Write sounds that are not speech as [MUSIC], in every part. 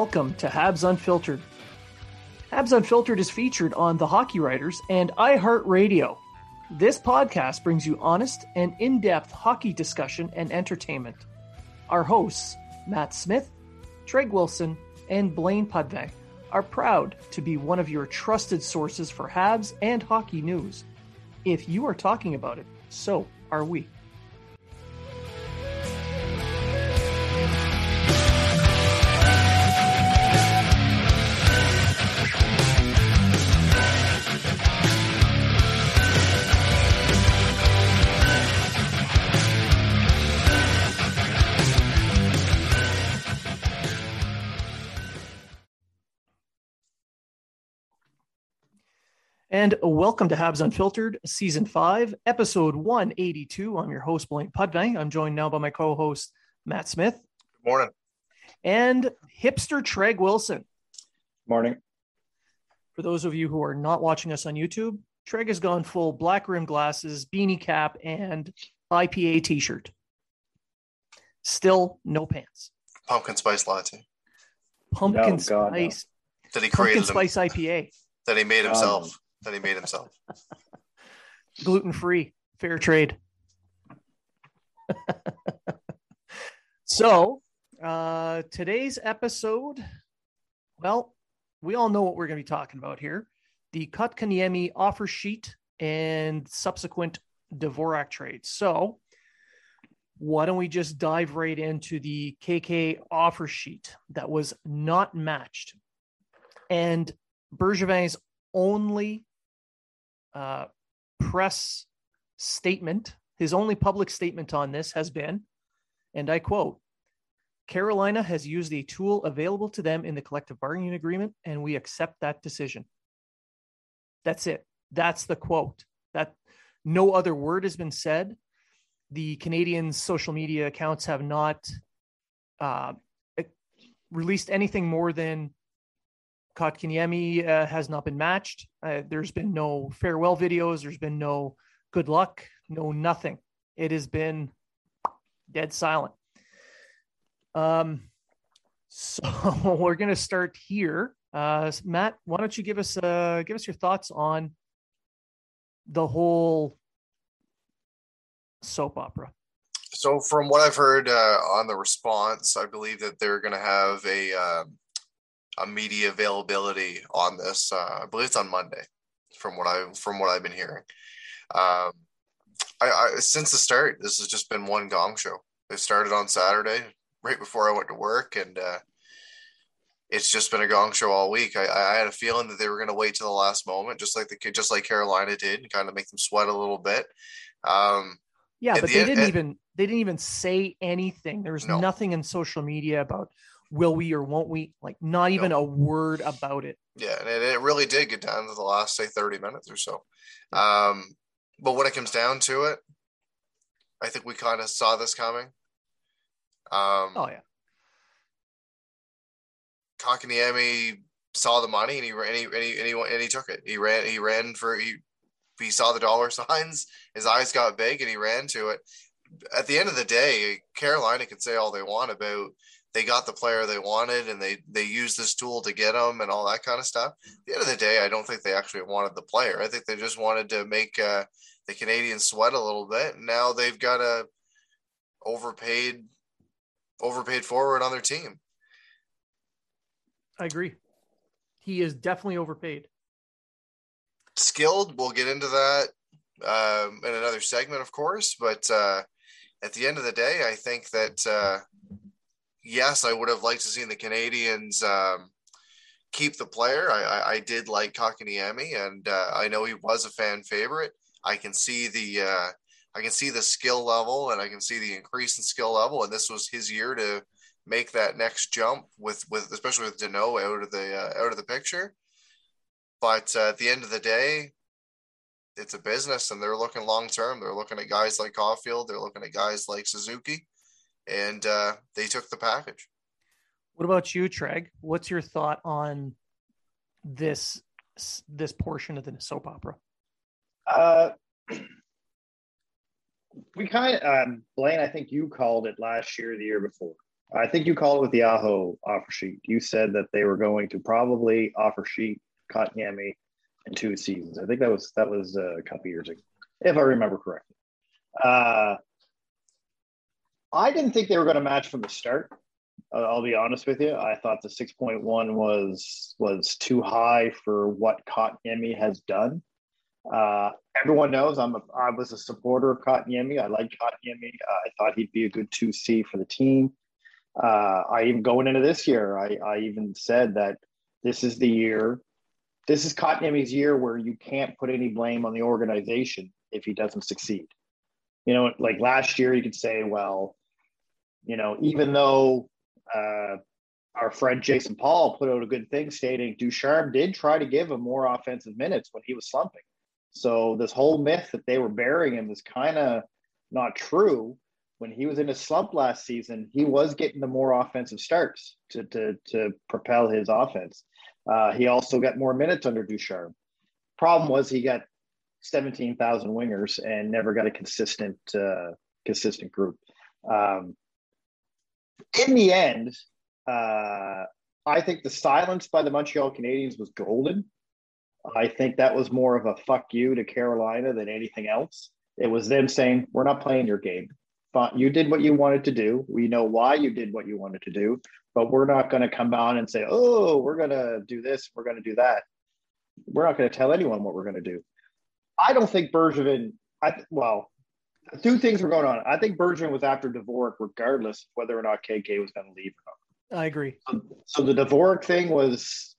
Welcome to Habs Unfiltered. Habs Unfiltered is featured on The Hockey Writers and iHeartRadio. This podcast brings you honest and in depth hockey discussion and entertainment. Our hosts, Matt Smith, Treg Wilson, and Blaine Putvin, are proud to be one of your trusted sources for Habs and hockey news. If you are talking about it, so are we. And welcome to Habs Unfiltered, Season 5, Episode 182. I'm your host, Blaine Putvin. I'm joined now by my co host, Matt Smith. Good morning. And hipster Treg Wilson. Morning. For those of you who are not watching us on YouTube, Treg has gone full black rim glasses, beanie cap, and IPA t shirt. Still no pants. Pumpkin spice latte Pumpkin No, God, no. spice. that he Pumpkin created, him, spice IPA. that he made himself. no. That he made himself. [LAUGHS] gluten free, fair trade. [LAUGHS] so, uh, today's episode, well, we all know what we're going to be talking about here the Kotkaniemi offer sheet and subsequent Dvorak trade. So, why don't we just dive right into the KK offer sheet that was not matched? And Bergevin's only uh, press statement, his only public statement on this has been, and I quote, Carolina has used a tool available to them in the collective bargaining agreement, and we accept that decision. That's it. That's the quote. That no other word has been said. The Canadian social media accounts have not uh, released anything more than Kotkaniemi uh, has not been matched. Uh, there's been no farewell videos. There's been no good luck. No nothing. It has been dead silent. Um, so [LAUGHS] we're gonna start here. Uh, Matt, why don't you give us uh, give us your thoughts on the whole soap opera? So, from what I've heard uh, on the response, I believe that they're going to have a um, a media availability on this. Uh, I believe it's on Monday, from what I from what I've been hearing. Um, I, I since the start, this has just been one gong show. It started on Saturday, right before I went to work, and uh, it's just been a gong show all week. I, I had a feeling that they were going to wait till the last moment, just like the kid, just like Carolina did, and kind of make them sweat a little bit. Um, Yeah, but the they end- didn't at- even they didn't even say anything. There was No. nothing in social media about will we or won't we. Like not even a word about it. Yeah, and it, it really did get down to the last say thirty minutes or so. Um, but when it comes down to it, I think we kind of saw this coming. Um, Oh yeah. Kotkaniemi saw the money and he ran, and he, and he, and he, and he took it. He ran, he ran for, he, he saw the dollar [LAUGHS] signs. His eyes got big and he ran to it. At the end of the day, Carolina can say all they want about they got the player they wanted and they they used this tool to get them and all that kind of stuff. At the end of the day, I don't think they actually wanted the player. I think they just wanted to make uh, the Canadiens sweat a little bit. And now they've got a overpaid overpaid forward on their team. I agree. He is definitely overpaid. Skilled, we'll get into that um, in another segment, of course. But uh, at the end of the day, I think that uh, yes, I would have liked to see the Canadiens um, keep the player. I, I, I did like Kotkaniemi, and uh, I know he was a fan favorite. I can see the uh, I can see the skill level, and I can see the increase in skill level, and this was his year to make that next jump with with especially with Danault out of the uh, out of the picture. But uh, at the end of the day, it's a business, and they're looking long term. They're looking at guys like Caufield. They're looking at guys like Suzuki, and uh, they took the package. What about you, Treg? What's your thought on this this portion of the soap opera? Uh, [CLEARS THROAT] we kind of um, Blaine. I think you called it last year, the year before. I think you called it with the Aho offer sheet. You said that they were going to probably offer sheet Kotkaniemi in two seasons. I think that was that was uh, a couple years ago, if I remember correctly. Uh, I didn't think they were going to match from the start. Uh, I'll be honest with you. I thought the 6.1 was was too high for what Kotkaniemi has done. Uh, everyone knows I'm a, I was a supporter of Kotkaniemi. I like Kotkaniemi. Uh, I thought he'd be a good 2C for the team. Uh, I even going into this year, I, I even said that this is the year this is Kotkaniemi's year where you can't put any blame on the organization if he doesn't succeed. You know, like last year, you could say, well, you know, even though uh, our friend Jason Paul put out a good thing stating Ducharme did try to give him more offensive minutes when he was slumping. So this whole myth that they were burying him is kind of not true. When he was in a slump last season, he was getting the more offensive starts to to to propel his offense. Uh, he also got more minutes under Ducharme. Problem was he got 17,000 wingers and never got a consistent uh, consistent group. Um, in the end, uh, I think the silence by the Montreal Canadiens was golden. I think that was more of a fuck you to Carolina than anything else. It was them saying, "We're not playing your game. You did what you wanted to do. We know why you did what you wanted to do but we're not going to come on and say, oh, we're going to do this, we're going to do that. We're not going to tell anyone what we're going to do. I don't think Bergevin, I well, two things were going on. I think Bergevin was after Dvorak regardless whether or not KK was going to leave or not. I agree. So, so the Dvorak thing was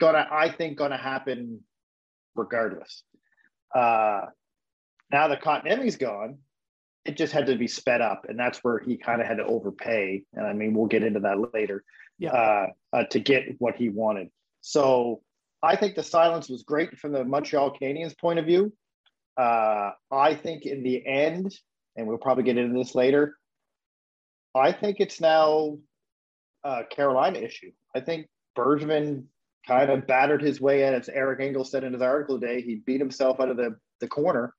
gonna, I think, gonna happen regardless. Uh, now that Kotkaniemi's gone, it just had to be sped up, and that's where he kind of had to overpay. And I mean, we'll get into that later. Yeah. Uh, uh, to get what he wanted. So I think the silence was great from the Montreal Canadiens point of view. Uh, I think in the end, and we'll probably get into this later. I think it's now a Carolina issue. I think Bergevin kind of battered his way in, as Eric Engel said in his article today. He beat himself out of the, the corner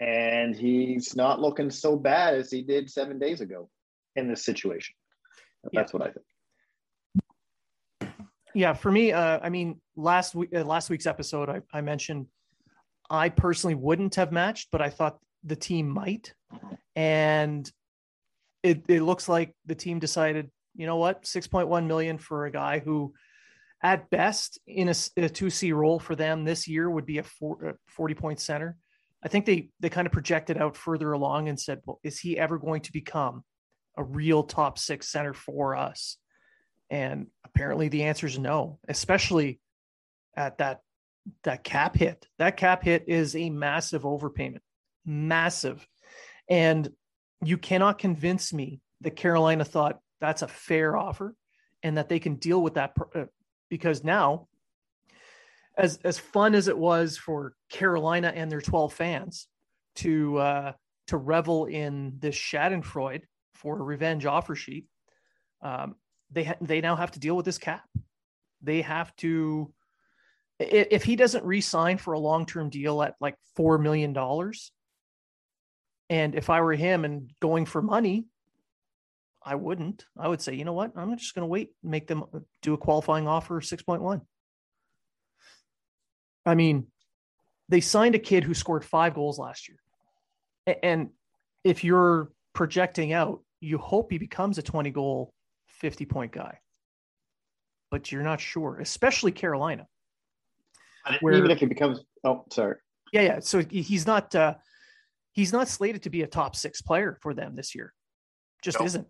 and he's not looking so bad as he did seven days ago in this situation. That's yeah. what I think. Yeah, for me, uh, I mean, last week, uh, last week's episode, I, I mentioned I personally wouldn't have matched, but I thought the team might, and it it looks like the team decided, you know what, six point one million for a guy who, at best, in a, a two C role for them this year would be a, four, a forty point center I think they they kind of projected out further along and said, well, is he ever going to become a real top six center for us? And apparently the answer is no, especially at that that cap hit. That cap hit is a massive overpayment. Massive. And you cannot convince me that Carolina thought that's a fair offer and that they can deal with that uh, because now as as fun as it was for Carolina and their 12 fans to uh, to revel in this Schadenfreude for a revenge offer sheet, um, they ha- they now have to deal with this cap. They have to if he doesn't re-sign for a long-term deal at like four million dollars, and if I were him and going for money, I wouldn't. I would say, you know what? I'm just going to wait, and make them do a qualifying offer of 6.1. I mean, they signed a kid who scored five goals last year. And if you're projecting out, you hope he becomes a 20 goal, 50 point guy. but you're not sure, especially Carolina. And Where- even if he becomes, oh, sorry. Yeah, yeah. So he's not uh, he's not slated to be a top six player for them this year. Just No. isn't.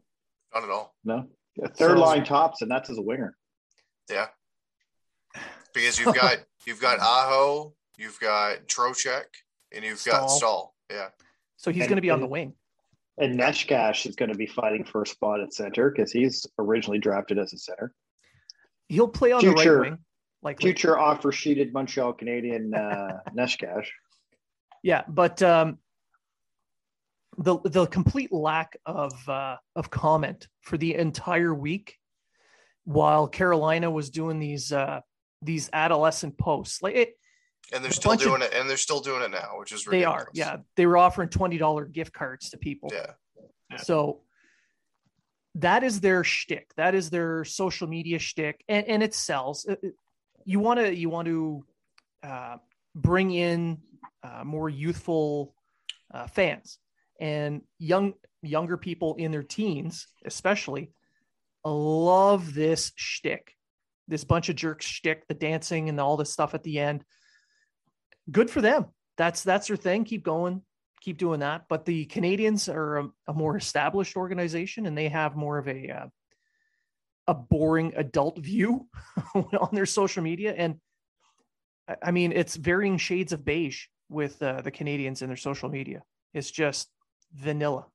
Not at all. No, A third So- line tops, and that's as a winger. Yeah. Because you've got [LAUGHS] you've got Aho, you've got Trocheck, and you've got Staal. Staal. Yeah. So he's going to be on the wing. And Neshkash is going to be fighting for a spot at center because he's originally drafted as a center. He'll play on the right wing. Like Future offer sheeted Montreal Canadian uh, [LAUGHS] Neshkash. Yeah, but um, the the complete lack of uh, of comment for the entire week, while Carolina was doing these uh, these adolescent posts, like it, And they're still bunch of- doing it, and they're still doing it now, which is they ridiculous. are. Yeah, they were offering twenty dollar gift cards to people. Yeah. Yeah. So that is their shtick. That is their social media shtick, and and it sells. You want to you want to uh, bring in uh, more youthful uh, fans and young younger people in their teens, especially, love this shtick. This bunch of jerks shtick, the dancing and all this stuff at the end. Good for them. That's that's their thing. Keep going keep doing that. But the Canadiens are a, a more established organization, and they have more of a uh, a boring adult view [LAUGHS] on their social media. And I- mean, it's varying shades of beige with uh, the Canadiens and their social media. It's just vanilla.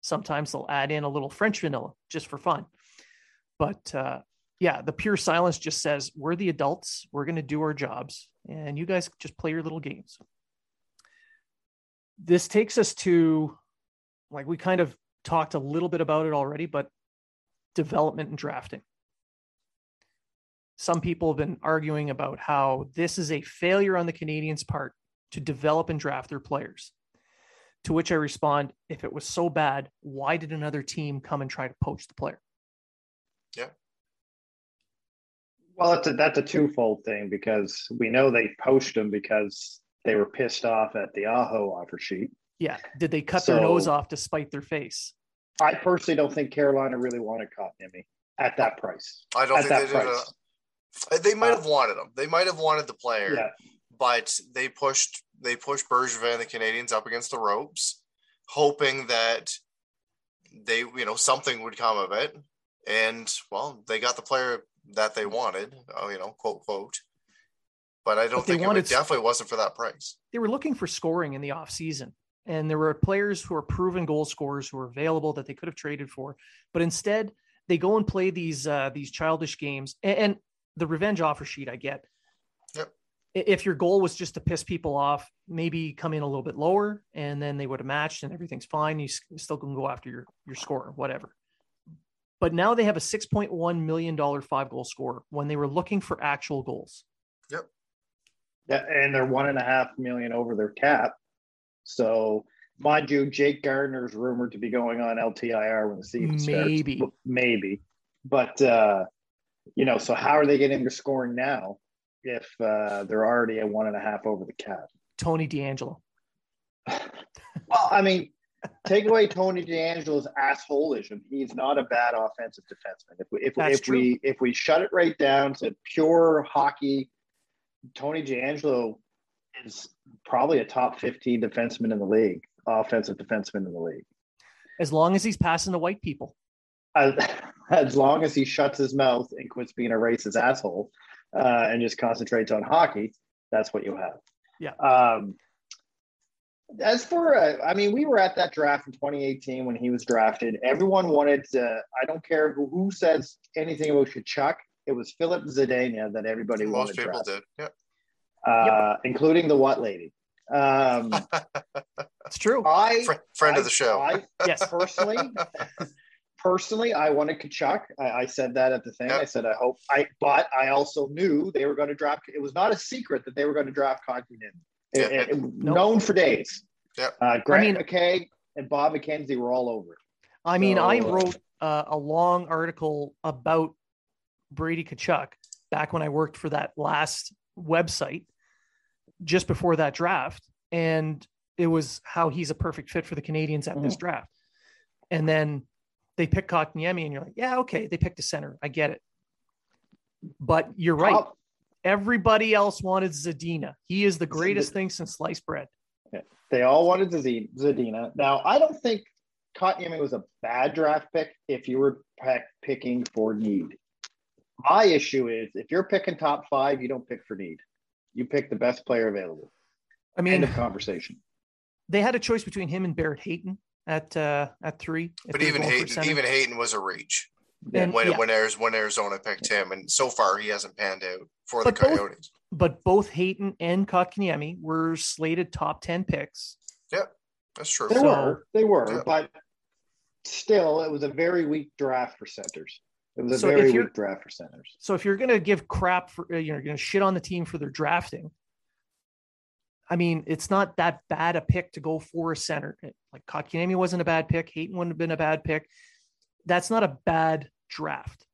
Sometimes they'll add in a little French vanilla just for fun. But uh, yeah, the pure silence just says we're the adults. We're going to do our jobs, and you guys just play your little games this takes us to like we kind of talked a little bit about it already, but development and drafting. Some people have been arguing about how this is a failure on the Canadiens' part to develop and draft their players. To which I respond, if it was so bad, why did another team come and try to poach the player? Yeah. Well, that's a, that's a twofold thing because we know they poached him because they were pissed off at the Aho offer sheet. Yeah. Did they cut their nose off to spite their face? I personally don't think Carolina really wanted Kotkaniemi at that price. I don't At think that they did. price. Uh, they might Uh, have wanted him. They might have wanted the player, Yeah. but they pushed they pushed Bergevin and the Canadiens up against the ropes, hoping that they you know something would come of it. And well, they got the player that they wanted. Oh, you know, quote quote. But I don't But think it wanted- would, definitely wasn't for that price. they were looking for scoring in the offseason. And there were players who are proven goal scorers who are available that they could have traded for. But instead, they go and play these uh, these childish games. And, and the revenge offer sheet I get. Yep. If your goal was just to piss people off, maybe come in a little bit lower and then they would have matched and everything's fine. You still can go after your, your score, whatever. But now they have a $6.1 million five five goal scorer when they were looking for actual goals. Yep. Yeah, and they're one and a half million over their cap. So, mind you, Jake Gardiner's rumored to be going on LTIR when the season starts. Maybe. maybe, but uh, you know, so how are they getting their scoring now if uh, they're already at one and a half over the cap? Tony D'Angelo. [SIGHS] Well, I mean, take away Tony D'Angelo's assholeism. He's not a bad offensive defenseman. If we if, That's if we if we shut it right down to pure hockey, Tony D'Angelo is probably a top 15 defenseman in the league, offensive defenseman in the league. As long as he's passing to white people. As, [LAUGHS] as long as he shuts his mouth and quits being a racist asshole uh, and just concentrates on hockey, that's what you have. Yeah. Um, as for, uh, I mean, we were at that draft in 2018 when he was drafted. Everyone wanted to, I don't care who, who says anything about Tkachuk. It was Filip Zadina that everybody Most wanted people drafted, did. Uh, including the what lady. Um, [LAUGHS] It's true. I, Fr- friend I- of the show. I [LAUGHS] Yes. personally, [LAUGHS] personally, I wanted Tkachuk. I, I said that at the thing. Yeah. I said I hope I, but I also knew they were going to draft. It was not a secret that they were going to draft Kotkaniemi. It, Yeah. it- it- known for days. Yeah. Uh, Grant I mean- McCagg and Bob McKenzie were all over it. I mean, I wrote uh, a long article about Brady Tkachuk back when I worked for that last website just before that draft. And it was how he's a perfect fit for the Canadiens at this mm-hmm. draft. And then they pick Kotkaniemi and you're like, yeah, okay, they picked a center. I get it. But you're right. Everybody else wanted Zadina. He is the greatest thing since sliced bread. They all wanted Zadina. Now, I don't think Kotkaniemi was a bad draft pick if you were pick, picking for need. My issue is if you're picking top five, you don't pick for need. You pick the best player available. I mean, End mean, of conversation. they had a choice between him and Barrett Hayton at uh, at three. But even Hayton, even Hayton was a reach And- when yeah. when Arizona, when Arizona picked him, and so far he hasn't panned out for But the both- Coyotes. but both Hayton and Kotkaniemi were slated top ten picks. Yep. That's true. They So- were, they were, Yeah. but still, it was a very weak draft for centers. It was a So if very you're- weak draft for centers. So if you're going to give crap for, you're going to shit on the team for their drafting. I mean, it's not that bad a pick to go for a center. Like Kotkaniemi wasn't a bad pick. Hayton wouldn't have been a bad pick. That's not a bad draft.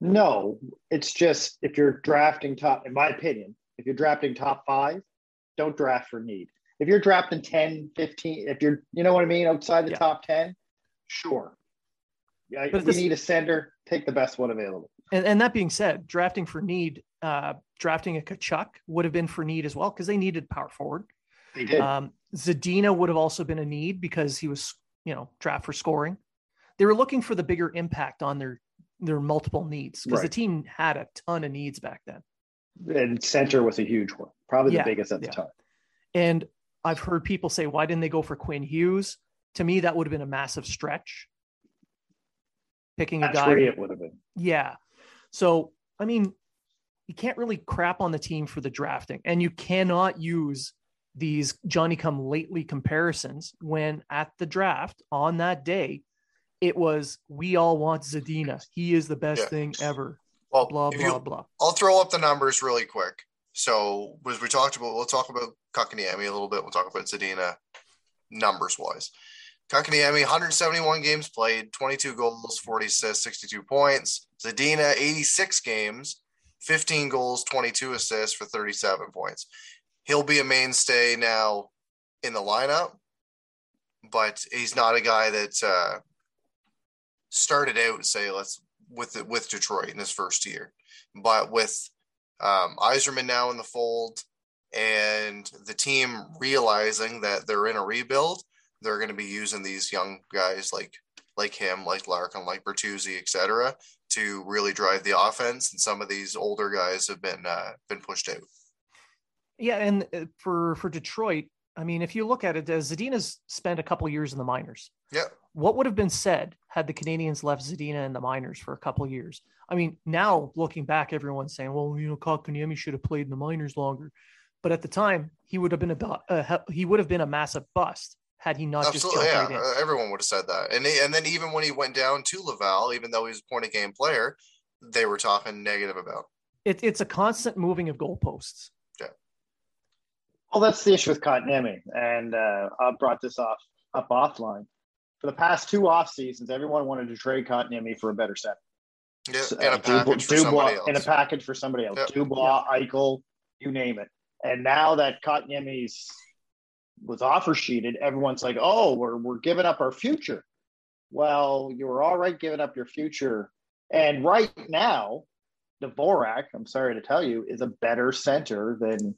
No, it's just if you're drafting top, in my opinion, if you're drafting top five, don't draft for need. If you're drafting 10, 15, if you're, you know what I mean, outside the Yeah. top 10, sure. Yeah, But you need a center, take the best one available. And, and that being said, drafting for need, uh, drafting a Tkachuk would have been for need as well because they needed power forward. They did. Um, Zadina would have also been a need because he was, you know, draft for scoring. They were looking for the bigger impact on their their multiple needs because the team had a ton of needs back then. and center was a huge one, probably Yeah, the biggest at the yeah. time. And I've heard people say, why didn't they go for Quinn Hughes? To me, that would have been a massive stretch. Picking a guy. where it would have been. Yeah. So, I mean, you can't really crap on the team for the drafting, and you cannot use these Johnny come lately comparisons when at the draft on that day, it was we all want Zadina. He is the best Yeah. thing ever. Well, Blah, if blah, you, blah. I'll throw up the numbers really quick. So, as we talked about, we'll talk about Kotkaniemi a little bit. We'll talk about Zadina numbers wise. Kotkaniemi, 171 games played, 22 goals, 40 assists, 62 points. Zadina, 86 games, 15 goals, 22 assists for 37 points. He'll be a mainstay now in the lineup, but he's not a guy that uh, started out, say, let's with with Detroit in his first year, but with um, Yzerman now in the fold and the team realizing that they're in a rebuild, they're going to be using these young guys like like him, like Larkin, like Bertuzzi, etc., to really drive the offense. And some of these older guys have been uh, been pushed out. Yeah, and uh, for for Detroit, I mean, if you look at it, uh, Zadina's spent a couple years in the minors. Yeah, What would have been said had the Canadiens left Zadina in the minors for a couple years? I mean, now looking back, everyone's saying, "Well, you know, Kotkaniemi should have played in the minors longer," but at the time, he would have been a uh, he would have been a massive bust had he not absolutely. just Yeah, right in. uh, everyone would have said that. And he- and then even when he went down to Laval, even though he was a point of game player, they were talking negative about. It, it's a constant moving of goalposts. Yeah. Well, that's the issue with Kotkaniemi, and uh, I brought this off up offline. For the past two off seasons, everyone wanted to trade Kotkaniemi for a better set. Yeah, So, and uh, a package for Dubois, somebody else. in a package for somebody else. Yep. Dubois, Eichel, you name it. And now that Kotkaniemi's was offer sheeted, everyone's like, "Oh, we're we're giving up our future." Well, you were all right giving up your future, and right now, Dvorak, I'm sorry to tell you, is a better center than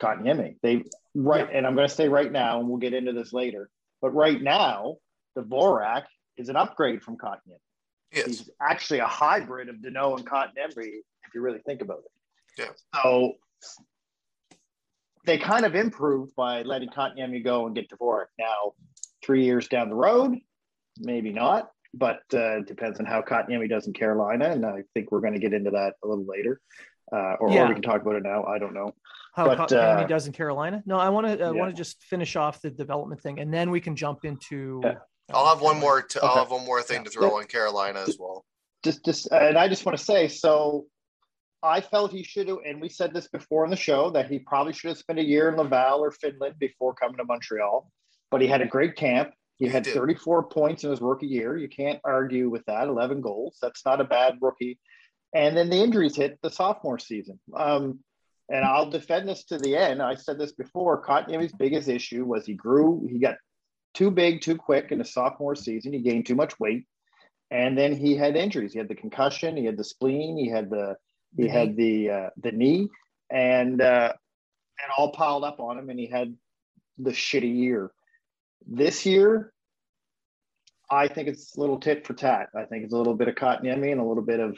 Kotkaniemi. They right, and I'm going to say right now, and we'll get into this later. But right now, Dvorak is an upgrade from Kotkaniemi. yes. He's actually a hybrid of Danault and Kotkaniemi, if you really think about it. Yeah. So they kind of improved by letting Kotkaniemi go and get Dvorak. Now, three years down the road, maybe not, but uh, depends on how Kotkaniemi does in Carolina, and I think we're going to get into that a little later, uh, or, Yeah. or we can talk about it now. I don't know. How But, Kotkaniemi uh, does in Carolina? No, I want to I Yeah. want to just finish off the development thing, and then we can jump into. Yeah. I'll have one more. T- I'll have one more thing Yeah. to throw in Carolina as well. just just and I just want to say so I felt he should have and we said this before in the show that he probably should have spent a year in Laval or Finland before coming to Montreal but he had a great camp. He had did. 34 points in his rookie year. You can't argue with that. 11 goals. That's not a bad rookie. And then the injuries hit the sophomore season. Um and I'll defend this to the end. I said this before. Kotkaniemi's biggest issue was he grew he got too big too quick in his sophomore season. He gained too much weight. And then he had injuries. He had the concussion, he had the spleen, he had the He The had the uh, the knee, and uh, and all piled up on him, and he had the shitty year. This year, I think it's a little tit for tat. I think it's a little bit of Kotkaniemi and a little bit of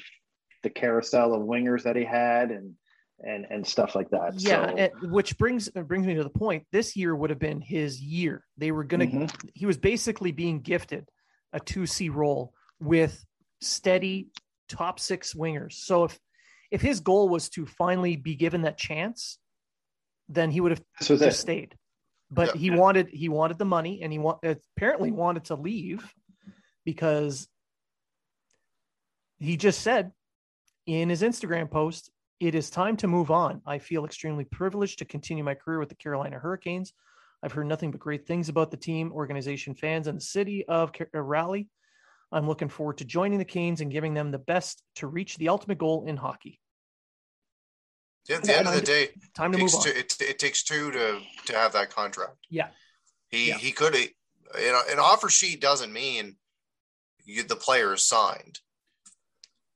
the carousel of wingers that he had, and and and stuff like that. Yeah, so, and- which brings brings me to the point. This year would have been his year. They were gonna. Mhm. He was basically being gifted a two C role with steady top six wingers. So if if his goal was to finally be given that chance, then he would have was just stayed. But Yeah. he wanted he wanted the money, and he want apparently wanted to leave because he just said in his Instagram post, "It is time to move on. I feel extremely privileged to continue my career with the Carolina Hurricanes. I've heard nothing but great things about the team, organization, fans, and the city of Raleigh. I'm looking forward to joining the Canes and giving them the best to reach the ultimate goal in hockey. Yeah, at the end of the day, Time to it move takes on." two, it, it takes two to to have that contract. Yeah. He Yeah. he could you know an offer sheet doesn't mean you, the player is signed.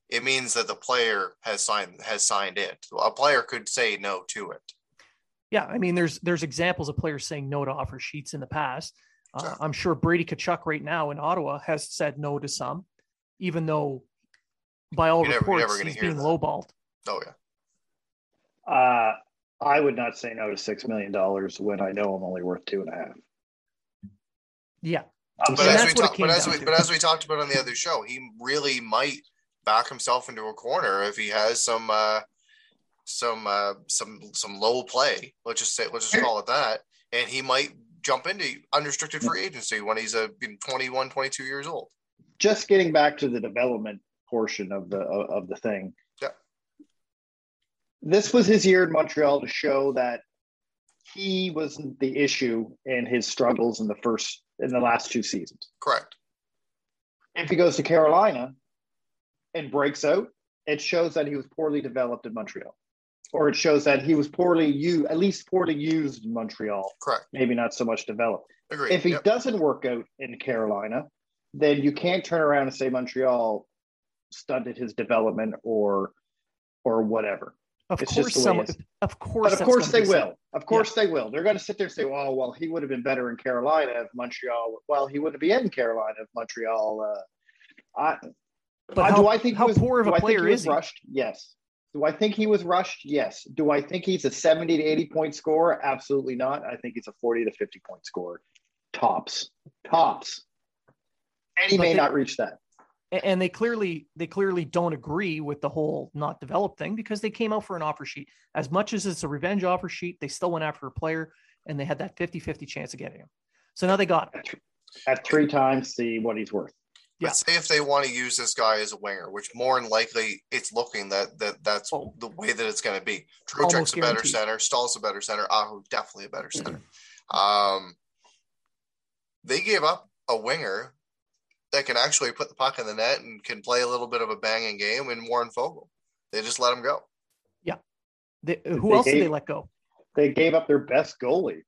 It means that the player has signed has signed it. A player could say no to it. Yeah, I mean, there's there's examples of players saying no to offer sheets in the past. Uh, I'm sure Brady Tkachuk right now in Ottawa has said no to some, even though by all You're reports never gonna he's being that. lowballed. Oh yeah. Uh, I would not say no to six million dollars when I know I'm only worth two and a half. Yeah, I'm But as that's we what it talk, came but as we but as we talked about on the other show, he really might back himself into a corner if he has some uh some uh some some low play. Let's just say let's just call it that. And he might jump into unrestricted free agency when he's a 21, 22 years old. just getting back to the development portion of the of of the thing. Yeah. This was his year in Montreal to show that he wasn't the issue in his struggles in the first in the last two seasons. Correct. If he goes to Carolina and breaks out, it shows that he was poorly developed in Montreal. Or it shows that he was poorly used, at least poorly used in Montreal, Correct. maybe not so much developed. Agreed. If he Yep. doesn't work out in Carolina, then you can't turn around and say Montreal stunted his development or or whatever. of It's just course, the way some, of course, But of course they be said. will. Of course they will. They're going to sit there and say, "Oh, well, he would have been better in Carolina if Montreal." Well, he wouldn't be in Carolina if Montreal. Uh, I, But I- how, do I think he how was, poor of do a I think player he was is he? rushed? Yes. Do I think he was rushed? Yes. Do I think he's a 70 to 80 point scorer? Absolutely not. I think he's a 40 to 50 point scorer. Tops. Tops. And he But may they- not reach that. And they clearly they clearly don't agree with the whole not developed thing because they came out for an offer sheet as much as it's a revenge offer sheet they still went after a player and they had that 50-50 chance of getting him so now they got him At three times, see what he's worth. Yeah. But say if they want to use this guy as a winger, which more than likely it's looking that that that's Oh. the way that it's going to be. Almost Trocheck's a better center. Staal's a better center. Aho definitely a better center. Um, they gave up a winger that can actually put the puck in the net and can play a little bit of a banging game in Warren Foegele. They just let him go. they, who They else did they let go They gave up their best goalie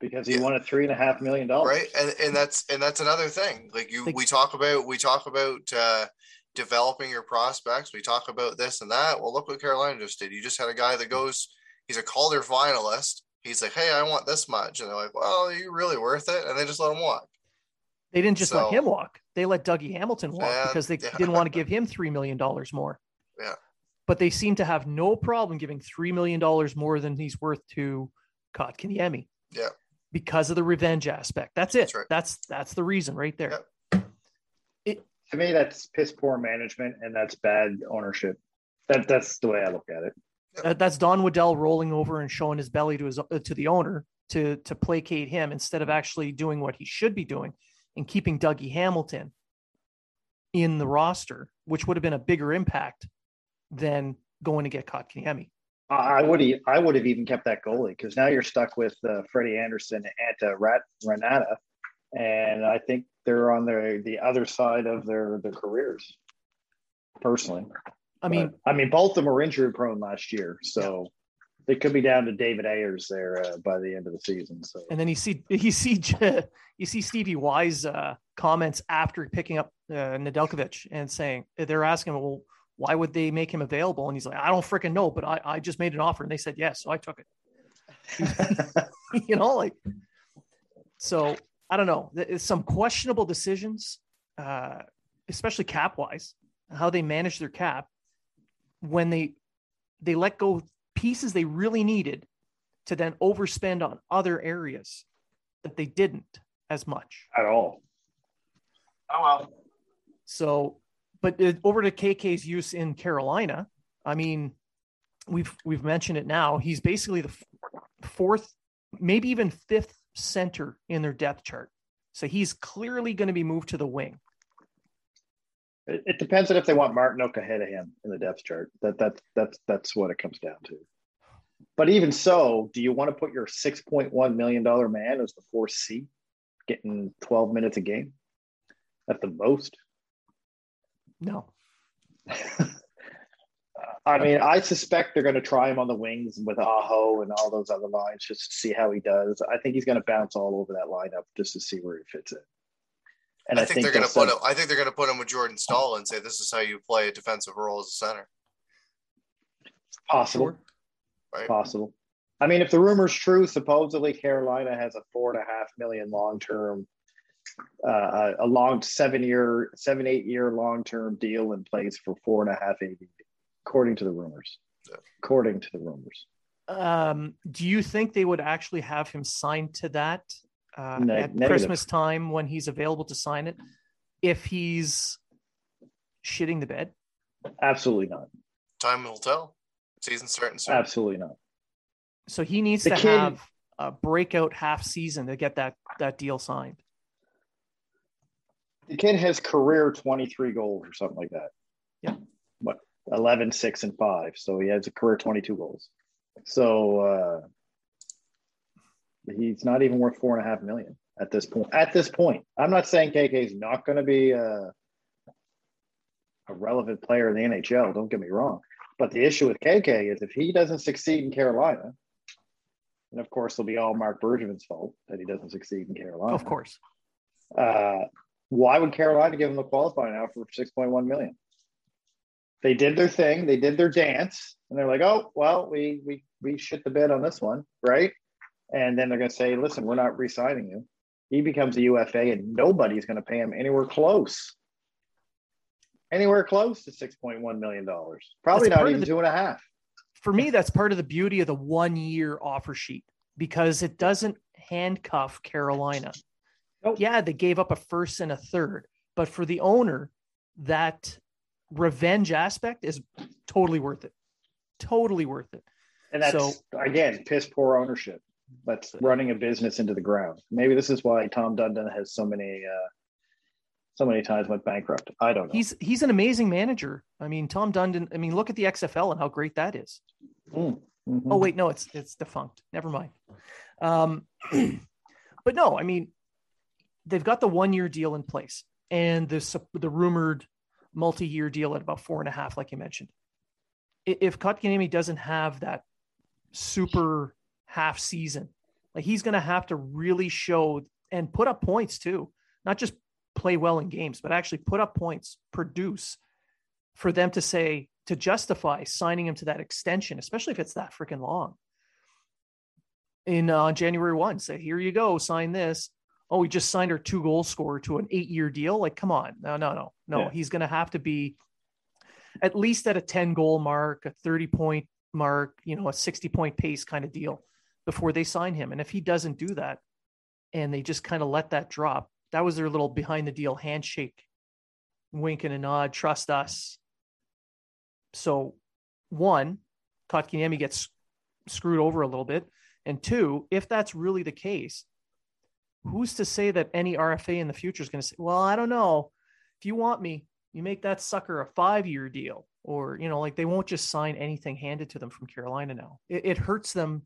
because he Yeah. won a three and a half million dollars. right and and that's and that's another thing like you They- we talk about we talk about uh developing your prospects we talk about this and that well look what carolina just did you just had a guy that goes he's a calder finalist he's like hey i want this much and they're like well are you really worth it and they just let him walk they didn't just let him walk they let dougie hamilton walk Yeah, because they yeah. didn't want to give [LAUGHS] him $3 million more Yeah. but they seem to have no problem giving $3 million more than he's worth to Kotkaniemi. Yeah. Because of the revenge aspect that's it That's right. that's that's the reason right there Yep. To me, that's piss poor management and that's bad ownership. That that's the way I look at it. Uh, that's Don Waddell rolling over and showing his belly to his uh, to the owner to to placate him instead of actually doing what he should be doing and keeping Dougie Hamilton in the roster, which would have been a bigger impact than going to get Kotkaniemi. I would I would have even kept that goalie because now you're stuck with uh, Freddie Andersen and uh, Rat Renata, and I think they're on the the other side of their their careers. Personally, I mean, But, I mean, both of them were injury prone last year, so they could be down to David Ayres there uh, by the end of the season. So and then you see [LAUGHS] you see you see Stevie Y's uh, comments after picking up uh, Nedeljkovic and saying they're asking, well, why would they make him available? And he's like, I don't freaking know, but I, I just made an offer and they said yes. So I took it. [LAUGHS] you know, like, so I don't know. There's some questionable decisions, uh, especially cap wise, how they manage their cap when they they let go pieces they really needed to then overspend on other areas that they didn't as much at all. Oh well. So, but over to KK's use in Carolina, I mean, we've we've mentioned it now. He's basically the fourth, maybe even fifth center in their depth chart. So he's clearly going to be moved to the wing. It, it depends on if they want Martinook ahead of him in the depth chart. That that's that's that's what it comes down to. But even so, do you want to put your six point one million dollar man as the fourth C, getting twelve minutes a game at the most? No. [LAUGHS] I mean, I suspect they're going to try him on the wings with Aho and all those other lines just to see how he does. I think he's going to bounce all over that lineup just to see where he fits in. And I, I think, think, they're going to put him. I think they're going to put him with Jordan Staal and say this is how you play a defensive role as a center. Possible, sure. right? Possible. I mean, if the rumor's true, supposedly Carolina has a four and a half million long term uh, a long seven year, seven, eight year long term deal in place for four and a half AAV, according to the rumors. Yeah. According to the rumors. Um, do you think they would actually have him signed to that uh, ne- at negative. Christmas time when he's available to sign it? If he's shitting the bed? Absolutely not. Time will tell. Season starting soon. Absolutely not. So he needs the to kid, have a breakout half season to get that that deal signed the kid has career 23 goals or something like that. Yeah. What 11, 6, and 5. So he has a career 22 goals. So uh, he's not even worth four and a half million at this point. At this point, I'm not saying KK is not going to be a, a relevant player in the NHL. Don't get me wrong. But the issue with KK is if he doesn't succeed in Carolina, and of course it'll be all Marc Bergevin's fault that he doesn't succeed in Carolina. Of course. Uh, why would Carolina give them the qualifying now for 6.1 million? They did their thing, they did their dance, and they're like, oh, well, we we we shit the bed on this one, right? And then they're gonna say, listen, we're not re-signing you. He becomes a UFA and nobody's gonna pay him anywhere close. Anywhere close to $6.1 million. Probably that's not even the, two and a half. For me, that's part of the beauty of the one year offer sheet because it doesn't handcuff Carolina. Nope. Yeah, they gave up a first and a third, but for the owner, that revenge aspect is totally worth it. Totally worth it. And that's so, again, piss poor ownership. That's running a business into the ground. Maybe this is why Tom Dundon has so many uh, so many times went bankrupt. I don't know. He's he's an amazing manager. I mean, Tom Dundon. I mean, look at the XFL and how great that is. Mm. Mm-hmm. Oh wait, no, it's it's defunct. Never mind. Um, [CLEARS THROAT] but no, I mean, they've got the one year deal in place and the, the rumored multi year deal at about four and a half, like you mentioned. If Kotkaniemi doesn't have that super half season, like he's going to have to really show and put up points too, not just play well in games, but actually put up points, produce for them to say, to justify signing him to that extension, especially if it's that freaking long. In uh, January 1, say, here you go, sign this oh, we just signed our two goal scorer to an eight year deal. Like, come on. No, no, no, no. Yeah. He's going to have to be at least at a 10 goal mark, a 30 point mark, you know, a 60 point pace kind of deal before they sign him. And if he doesn't do that and they just kind of let that drop, that was their little behind the deal handshake, wink and a nod, trust us. So, one, Kotkaniemi gets screwed over a little bit. And two, if that's really the case, who's to say that any RFA in the future is going to say, well, I don't know. If you want me, you make that sucker a five year deal. Or, you know, like they won't just sign anything handed to them from Carolina now. It, it hurts them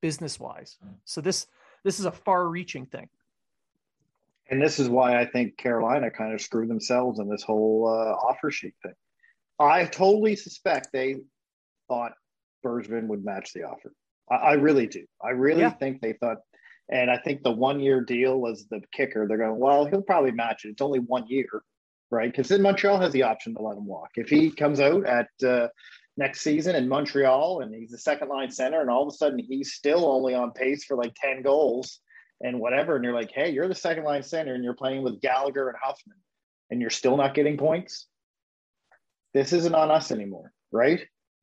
business wise. So this this is a far reaching thing. And this is why I think Carolina kind of screwed themselves in this whole uh, offer sheet thing. I totally suspect they thought Bergevin would match the offer. I, I really do. I really yeah. think they thought and I think the one year deal was the kicker. They're going, well, he'll probably match it. It's only one year. right? Because then Montreal has the option to let him walk. If he comes out at uh, next season in Montreal and he's the second line center, and all of a sudden he's still only on pace for like 10 goals and whatever, and you're like, hey, you're the second line center and you're playing with Gallagher and Hoffman, and you're still not getting points. This isn't on us anymore, right?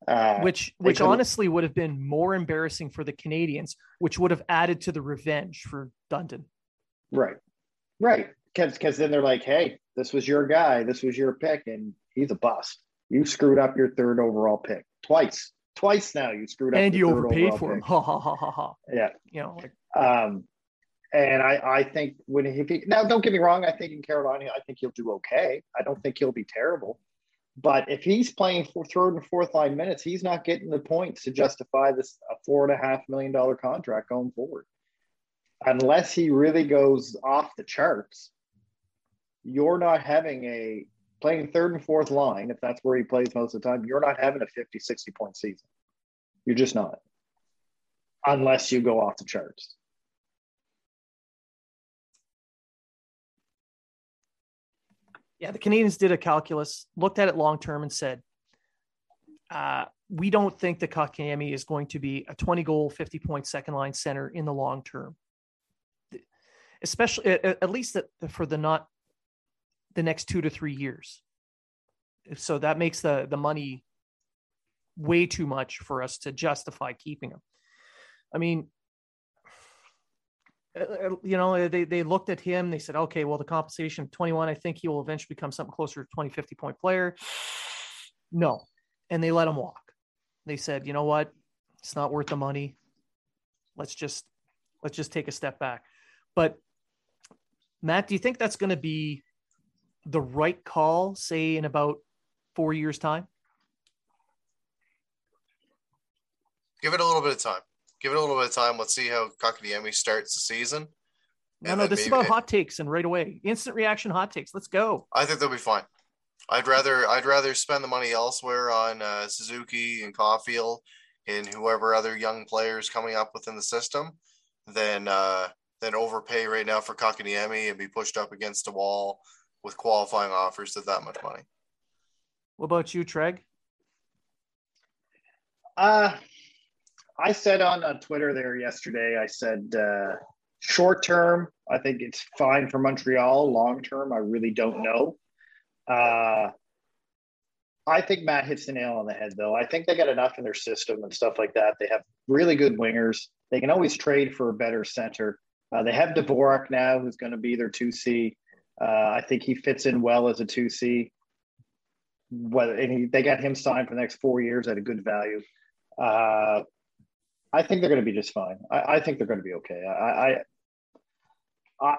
Uh, which which honestly would have been more embarrassing for the Canadiens, which would have added to the revenge for Dundon. Right, right. Because because then they're like, hey, this was your guy, this was your pick, and he's a bust. You screwed up your third overall pick twice, twice now. You screwed up, and you overpaid for him. [LAUGHS] Ha ha ha ha ha. Yeah, you know. Like, um, and I, I think when he, he now don't get me wrong, I think in Carolina, I think he'll do okay. I don't think he'll be terrible. But if he's playing for third and fourth line minutes, he's not getting the points to justify this a four and a half million dollar contract going forward. Unless he really goes off the charts, you're not having a playing third and fourth line, if that's where he plays most of the time, you're not having a 50, 60 point season. You're just not. Unless you go off the charts. Yeah, the Canadiens did a calculus, looked at it long term, and said, uh, we don't think the Kotkaniemi is going to be a 20 goal, 50 point second line center in the long term. Especially, at, at least for the not the next two to three years. So that makes the the money way too much for us to justify keeping him. I mean, Uh, uh, you know, they, they looked at him, they said, okay, well, the compensation 21, I think he will eventually become something closer to 20, 50 point player. No. And they let him walk. They said, you know what? It's not worth the money. Let's just let's just take a step back. But Matt, do you think that's going to be the right call, say in about four years' time? Give it a little bit of time give it a little bit of time. Let's see how Kotkaniemi starts the season. No, no, this is about hot takes and right away. Instant reaction hot takes. Let's go. I think they'll be fine. I'd rather I'd rather spend the money elsewhere on uh, Suzuki and Caufield and whoever other young players coming up within the system than uh, than overpay right now for Kotkaniemi and be pushed up against a wall with qualifying offers to that much money. What about you, Treg? Uh I said on, Twitter there yesterday, I said uh, short term, I think it's fine for Montreal. Long term, I really don't know. Uh, I think Matt hits the nail on the head, though. I think they got enough in their system and stuff like that. They have really good wingers. They can always trade for a better center. Uh, they have Dvorak now, who's going to be their 2C. Uh, I think he fits in well as a 2C. Whether and he, they got him signed for the next four years at a good value. Uh, I think they're going to be just fine. I, I think they're going to be okay. I, I, I,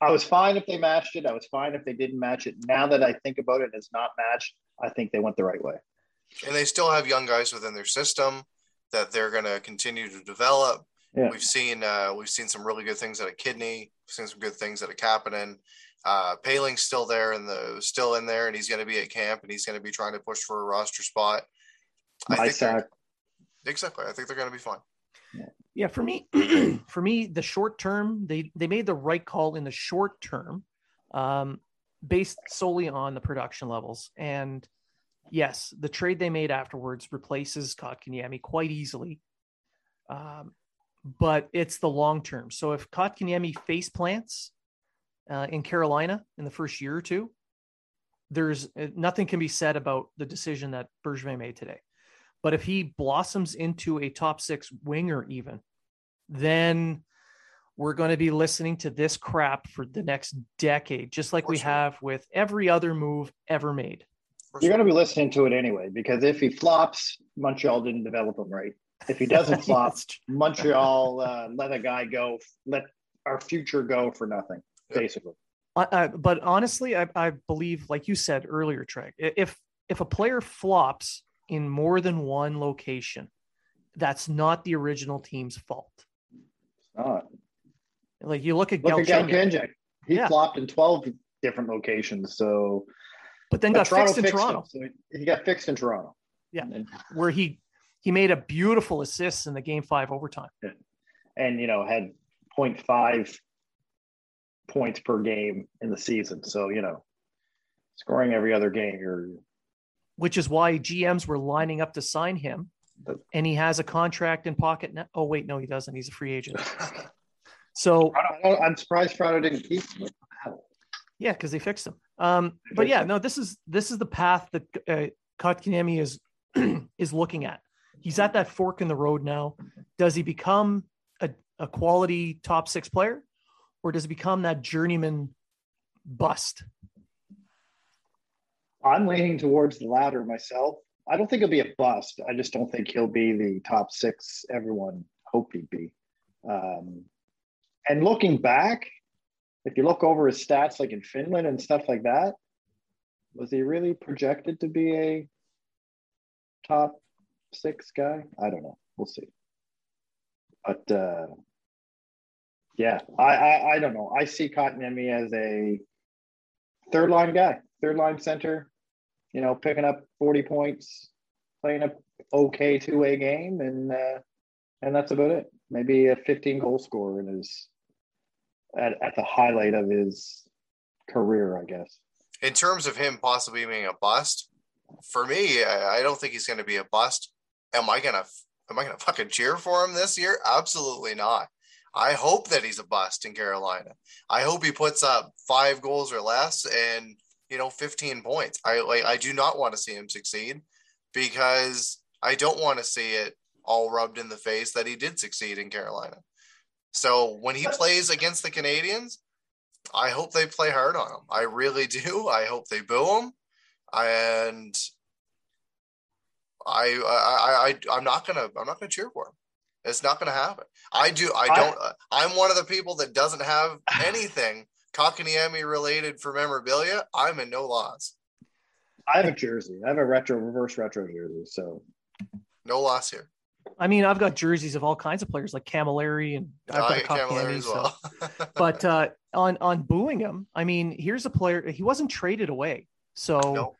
I was fine if they matched it. I was fine if they didn't match it. Now that I think about it, it's not matched. I think they went the right way. And they still have young guys within their system that they're going to continue to develop. Yeah. We've seen uh, we've seen some really good things at a kidney. We've seen some good things at a Kapanen. Uh, Poehling's still there and the still in there, and he's going to be at camp and he's going to be trying to push for a roster spot. I think Exactly. I think they're going to be fine. Yeah, for me, [CLEARS THROAT] for me, the short term, they they made the right call in the short term, um, based solely on the production levels. And yes, the trade they made afterwards replaces Kotkaniemi quite easily. Um, but it's the long term. So if Kotkaniemi face plants uh, in Carolina in the first year or two, there's uh, nothing can be said about the decision that Bergevin made today. But if he blossoms into a top six winger, even, then we're going to be listening to this crap for the next decade, just like we sure. have with every other move ever made. You're going to be listening to it anyway, because if he flops, Montreal didn't develop him right. If he doesn't [LAUGHS] flop, Montreal uh, let a guy go, let our future go for nothing, basically. Uh, uh, but honestly, I, I believe, like you said earlier, Treg, if if a player flops in more than one location, that's not the original team's fault. It's not. Like you look at look Galchenyuk. at He yeah. flopped in 12 different locations. So, but then got Toronto fixed in fixed Toronto. Him, so he got fixed in Toronto. Yeah, and, where he he made a beautiful assist in the game five overtime. And you know had 0.5 points per game in the season. So you know scoring every other game. You're which is why GMs were lining up to sign him. And he has a contract in pocket now. Oh, wait, no, he doesn't. He's a free agent. [LAUGHS] So I don't, I'm surprised Toronto didn't keep him. yeah, because they fixed him. Um, but yeah, no, this is this is the path that uh, Kotkaniemi is [CLEARS THROAT] is looking at. He's at that fork in the road now. Does he become a, a quality top six player, or does he become that journeyman bust? I'm leaning towards the latter myself. I don't think he'll be a bust. I just don't think he'll be the top six everyone hoped he'd be. Um, and looking back, if you look over his stats like in Finland and stuff like that, was he really projected to be a top six guy? I don't know. We'll see. But uh, yeah, I, I I don't know. I see Kotkaniemi as a third line guy, third line center. You know, picking up forty points, playing a okay two way game, and uh, and that's about it. Maybe a fifteen goal scorer in his at, at the highlight of his career, I guess. In terms of him possibly being a bust, for me, I, I don't think he's going to be a bust. Am I gonna am I gonna fucking cheer for him this year? Absolutely not. I hope that he's a bust in Carolina. I hope he puts up five goals or less and you know 15 points. I like I do not want to see him succeed because I don't want to see it all rubbed in the face that he did succeed in Carolina. So when he plays against the Canadiens, I hope they play hard on him. I really do. I hope they boo him, and I I I I'm not gonna I'm not gonna cheer for him. It's not gonna happen. I do. I don't. I, I'm one of the people that doesn't have anything Kotkaniemi related for memorabilia. I'm in no loss. I have a jersey. I have a retro reverse retro jersey. So no loss here. I mean, I've got jerseys of all kinds of players like Camilleri and I've got a Kotkaniemi. So. Well. [LAUGHS] but [LAUGHS] uh, on on booing him, I mean, here's a player. He wasn't traded away, so no.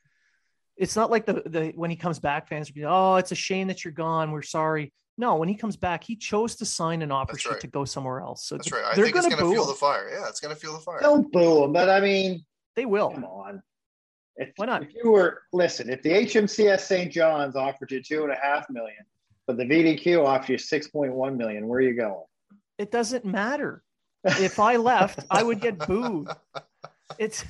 it's not like the the when he comes back, fans are be oh, it's a shame that you're gone. We're sorry. No, when he comes back, he chose to sign an offer sheet right. to go somewhere else. So that's right. I think it's going to fuel the fire. Yeah, it's going to fuel the fire. Don't boo him, but I mean, they will. Come on. If, Why not? If you were listen, if the HMCS St. John's offered you two and a half million, but the VDQ offered you six point one million, where are you going? It doesn't matter. If I left, I would get booed. [LAUGHS] It's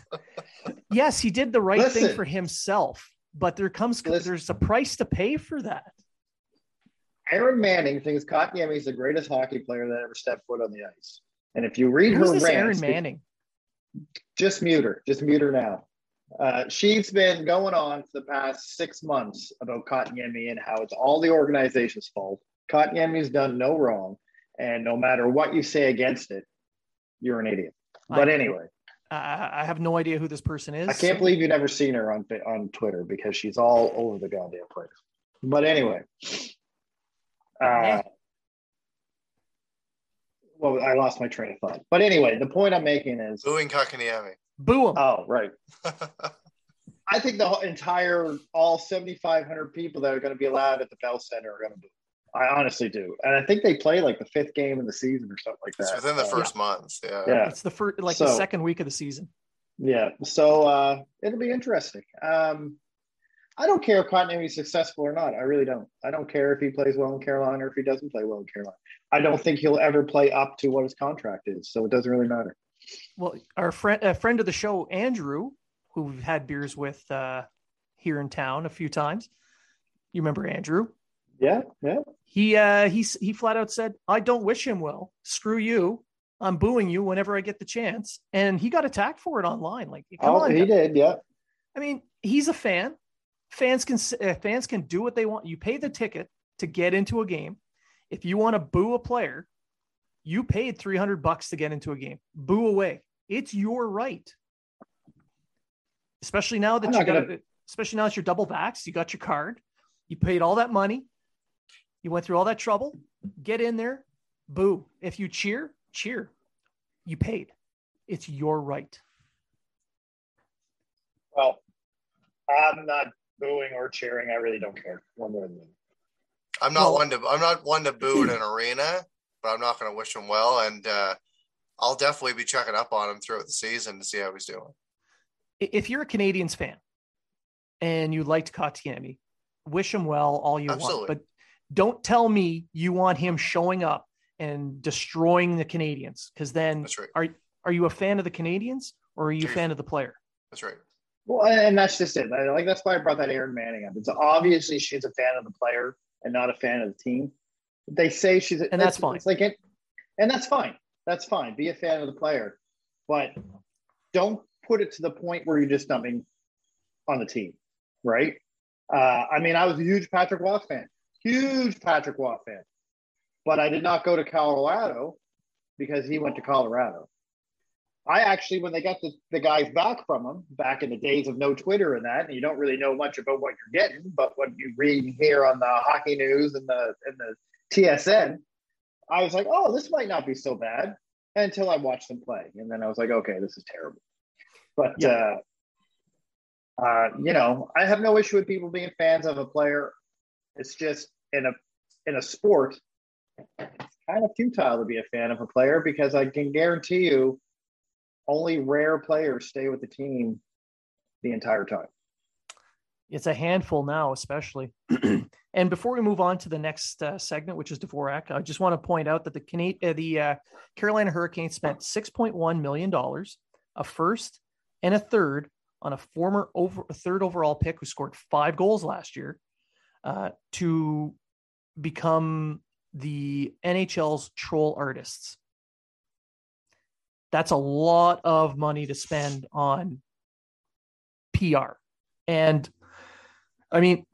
yes, he did the right listen, thing for himself, but there comes listen, there's a price to pay for that. Aaron Manning thinks Kotkaniemi is the greatest hockey player that ever stepped foot on the ice. And if you read Who's her this rants, Aaron Manning, just mute her. Just mute her now. Uh, she's been going on for the past six months about Kotkaniemi and how it's all the organization's fault. Kotkaniemi's done no wrong, and no matter what you say against it, you're an idiot. But I, anyway, I have no idea who this person is. I can't believe you've never seen her on on Twitter because she's all over the goddamn place. But anyway, uh, well, I lost my train of thought. But anyway, the point I'm making is booing Kotkaniemi. Boo him. Oh, right. [LAUGHS] I think the entire all 7,500 people that are going to be allowed at the Bell Center are going to boo. I honestly do, and I think they play like the fifth game of the season or something like that. It's within the first yeah. month, yeah. Yeah, it's the first, like so, the second week of the season. Yeah, so uh, it'll be interesting. Um, I don't care if Cotton is successful or not. I really don't. I don't care if he plays well in Carolina or if he doesn't play well in Carolina. I don't think he'll ever play up to what his contract is, so it doesn't really matter. Well, our friend, a friend of the show, Andrew, who we've had beers with uh, here in town a few times. You remember Andrew? Yeah, yeah. He uh, he he flat out said, "I don't wish him well. Screw you. I'm booing you whenever I get the chance." And he got attacked for it online. Like, come oh, on, he guys. did. Yeah. I mean, he's a fan. Fans can uh, fans can do what they want. You pay the ticket to get into a game. If you want to boo a player, you paid 300 bucks to get into a game. Boo away. It's your right. Especially now that you got, gonna... especially now that you're double vaxxed, you got your card, you paid all that money, you went through all that trouble. Get in there, boo. If you cheer, cheer. You paid. It's your right. Well, I'm not booing or cheering. I really don't care one way or the other. I'm not well, one to I'm not one to [CLEARS THROAT] boo in an arena, but I'm not going to wish him well, and uh, I'll definitely be checking up on him throughout the season to see how he's doing. if you're a Canadiens fan and you liked Kotkaniemi, wish him well all you Absolutely. want, but don't tell me you want him showing up and destroying the Canadiens because then That's right. are are you a fan of the Canadiens or are you a fan of the player? That's right. Well, and that's just it. Like that's why I brought that Aaron Manning up. It's obviously she's a fan of the player and not a fan of the team. They say she's, And that's fine. It's like it, and that's fine. That's fine. Be a fan of the player, but don't put it to the point where you're just dumping on the team, right? Uh, I mean, I was a huge Patrick Roy fan, huge Patrick Roy fan, but I did not go to Colorado because he went to Colorado. I actually, when they got the, the guys back from them back in the days of no Twitter and that, and you don't really know much about what you're getting, but what you read here on the hockey news and the and the TSN, I was like, oh, this might not be so bad until I watched them play, and then I was like, okay, this is terrible. But Yeah. uh, uh, you know, I have no issue with people being fans of a player. It's just in a in a sport, it's kind of futile to be a fan of a player because I can guarantee you only rare players stay with the team the entire time. It's a handful now, especially. [CLEARS THROAT] and before we move on to the next uh, segment, which is Dvorak, I just want to point out that the Cana- uh, the uh, Carolina Hurricanes spent six point one million dollars, a first and a third on a former over a third overall pick who scored five goals last year, uh, to become the NHL's troll artists. That's a lot of money to spend on PR. And I mean,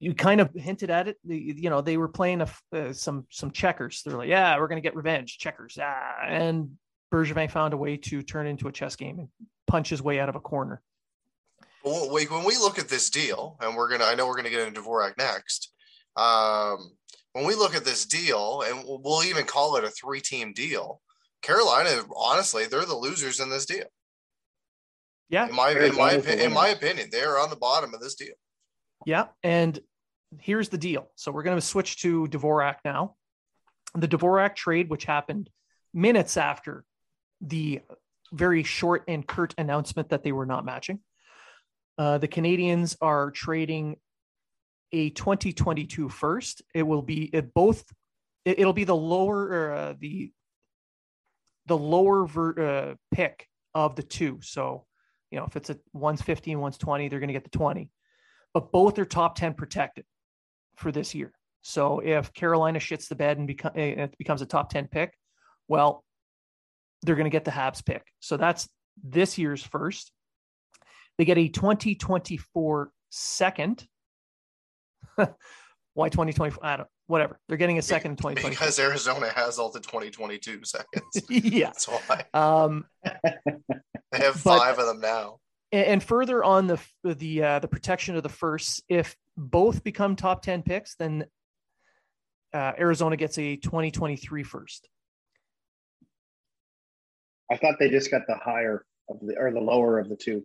you kind of hinted at it. You know, they were playing a, uh, some some checkers. They're like, yeah, we're going to get revenge, checkers. Ah. And Bergevin found a way to turn into a chess game and punch his way out of a corner. Well, when we look at this deal, and we're gonna, I know we're gonna get into Dvorak next. Um, when we look at this deal, and we'll, we'll even call it a three-team deal, Carolina, honestly, they're the losers in this deal. Yeah, In my, in my, the opinion, in my opinion, they are on the bottom of this deal. Yeah, and here's the deal. So we're going to switch to Dvorak now. The Dvorak trade, which happened minutes after the very short and curt announcement that they were not matching. Uh, the Canadiens are trading a 2022 first. It will be it both. It, will be the lower uh, the the lower ver, uh, pick of the two. So you know if it's a one's 15, one's 20, they're going to get the 20 but both are top 10 protected for this year. So if Carolina shits the bed and become, it becomes a top 10 pick, well, they're going to get the Habs pick. So that's this year's first. They get a 2024 second. [LAUGHS] Why 2024? I don't whatever. They're getting a second in 2024. Because Arizona has all the 2022 seconds. [LAUGHS] yeah. [LAUGHS] That's why Um, [LAUGHS] they have But- five of them now. and, and further on the the uh, the protection of the first, if both become top 10 picks, then uh, Arizona gets a 2023 first. I thought they just got the higher of the or the lower of the two.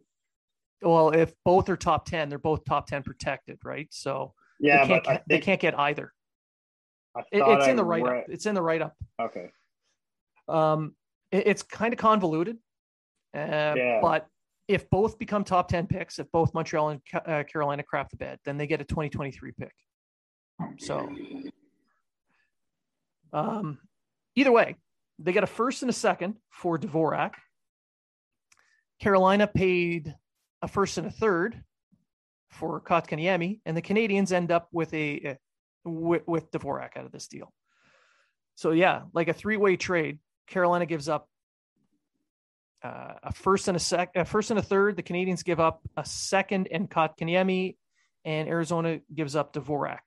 Well, if both are top 10, they're both top 10 protected, right? So Yeah, they can't get, they can't get either. It- it's in the write up. It's in the write up. Okay. Um, it- it's kind of convoluted, uh, Yeah. but if both become top 10 picks, if both Montreal and uh, Carolina crap the bed, then they get a 2023 pick. So, um, either way, they get a first and a second for Dvorak. Carolina paid a first and a third for Kotkaniemi, and the Canadiens end up with a, with, with Dvorak out of this deal. So yeah, like a three-way trade. Carolina gives up uh, a first and a sec, a first and a third. The Canadiens give up a second and Kotkaniemi, and Arizona gives up Dvorak.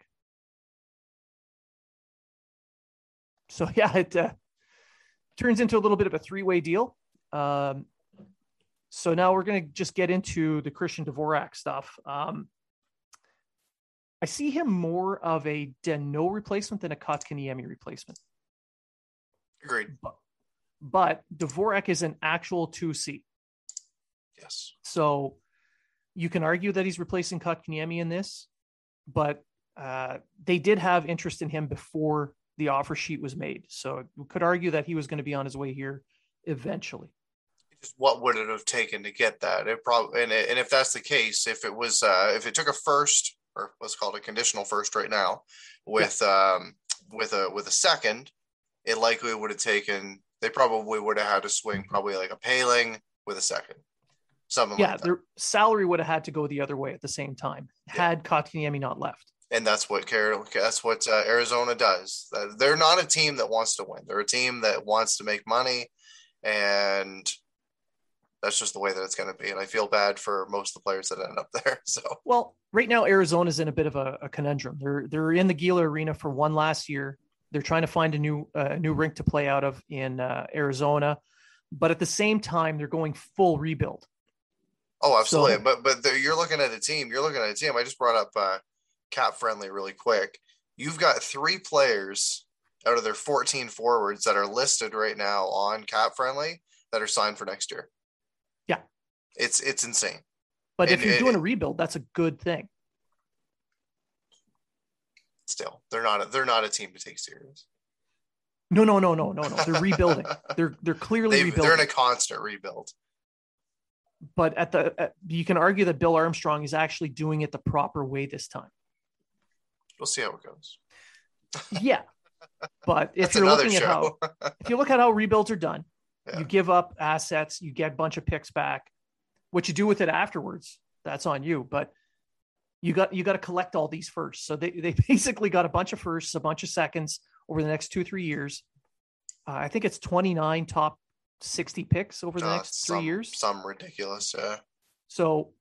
So [LAUGHS] yeah, it uh, turns into a little bit of a three-way deal. Um, so now we're going to just get into the Christian Dvorak stuff. Um, I see him more of a Danault replacement than a Kotkaniemi replacement. Agreed. But, but Dvorak is an actual 2C. Yes. So you can argue that he's replacing Kotkaniemi in this, but uh, they did have interest in him before the offer sheet was made. So we could argue that he was going to be on his way here eventually. What would it have taken to get that? It probably and, and if that's the case, if it was uh, if it took a first or what's called a conditional first right now with yeah. um, with a with a second, it likely would have taken. They probably would have had to swing probably like a Poehling with a second. Something yeah, like their salary would have had to go the other way at the same time had Kotkaniemi not left. And that's what that's what uh, Arizona does. They're not a team that wants to win. They're a team that wants to make money, and that's just the way that it's going to be. And I feel bad for most of the players that end up [LAUGHS] there. So well, right now Arizona's in a bit of a, a conundrum. They're they're in the Gila Arena for one last year. They're trying to find a new uh, new rink to play out of in uh, Arizona, but at the same time they're going full rebuild. Oh, absolutely. So, but but you're looking at a team. You're looking at a team. I just brought up uh, cap friendly really quick. You've got three players out of their 14 forwards that are listed right now on cap friendly that are signed for next year. It's it's insane. But and, if you're doing a rebuild, that's a good thing. Still, they're not a, they're not a team to take serious. No, no, no, no, no, no. They're rebuilding. [LAUGHS] they're they're clearly they rebuilding. They're in a constant rebuild but at the at, you can argue that Bill Armstrong is actually doing it the proper way this time. We'll see how it goes. [LAUGHS] yeah, but if you're looking show. at how if you look at how rebuilds are done, [LAUGHS] yeah. you give up assets, you get a bunch of picks back. What you do with it afterwards, that's on you. But you got you got to collect all these first. So they they [LAUGHS] basically got a bunch of firsts, a bunch of seconds over the next two three years. Uh, I think it's 29 top 60 picks over the uh, next three some, years. Some ridiculous, yeah. So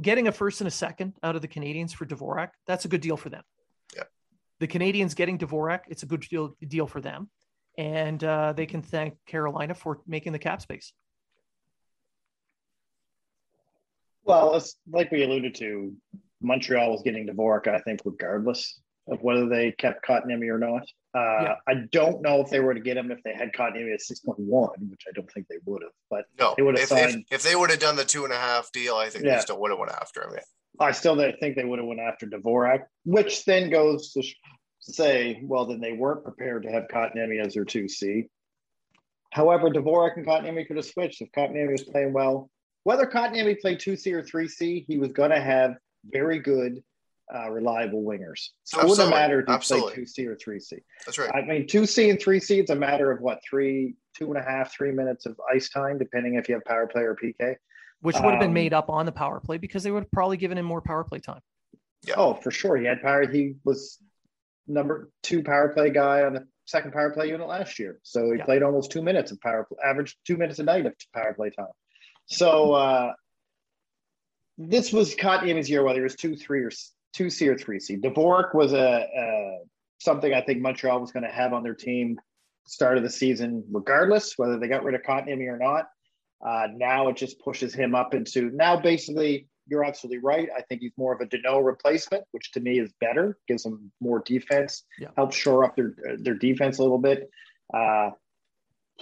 getting a first and a second out of the Canadiens for Dvorak, that's a good deal for them. Yeah. The Canadiens getting Dvorak, it's a good deal, deal for them. And uh, they can thank Carolina for making the cap space. Well, it's like we alluded to, Montreal was getting Dvorak, I think, regardless of whether they kept Kotkaniemi or not. Uh, yeah. I don't know if they were to get him if they had Kotkaniemi at six point one, which I don't think they would have. But no, they would have if, signed. If, if, they would have done the two and a half deal, I think yeah. they still would have went after him. Yeah. I still think they would have went after Dvorak, which then goes to say, well, then they weren't prepared to have Kotkaniemi as their two C. However, Dvorak and Kotkaniemi could have switched if Kotkaniemi was playing well. Whether Kotkaniemi played two C or three C, he was going to have very good uh, reliable wingers. So it wouldn't matter if you Absolutely. play two C or three C. That's right. I mean, two C and three C, it's a matter of what three, two and a half, three minutes of ice time, depending if you have power play or PK. Which would have been um, made up on the power play because they would have probably given him more power play time. Yeah. Oh, for sure. He had power. He was number two power play guy on the second power play unit last year. So he yeah. played almost two minutes of power play, average two minutes a night of power play time. So uh, this was Kotkaniemi's year, whether it was two, three, or two C or three C. Dvorak was a, a something I think Montreal was going to have on their team start of the season, regardless whether they got rid of Kotkaniemi or not. Uh, now it just pushes him up into now basically. You're absolutely right. I think he's more of a Danault replacement, which to me is better. Gives them more defense, yeah. helps shore up their their defense a little bit. Uh,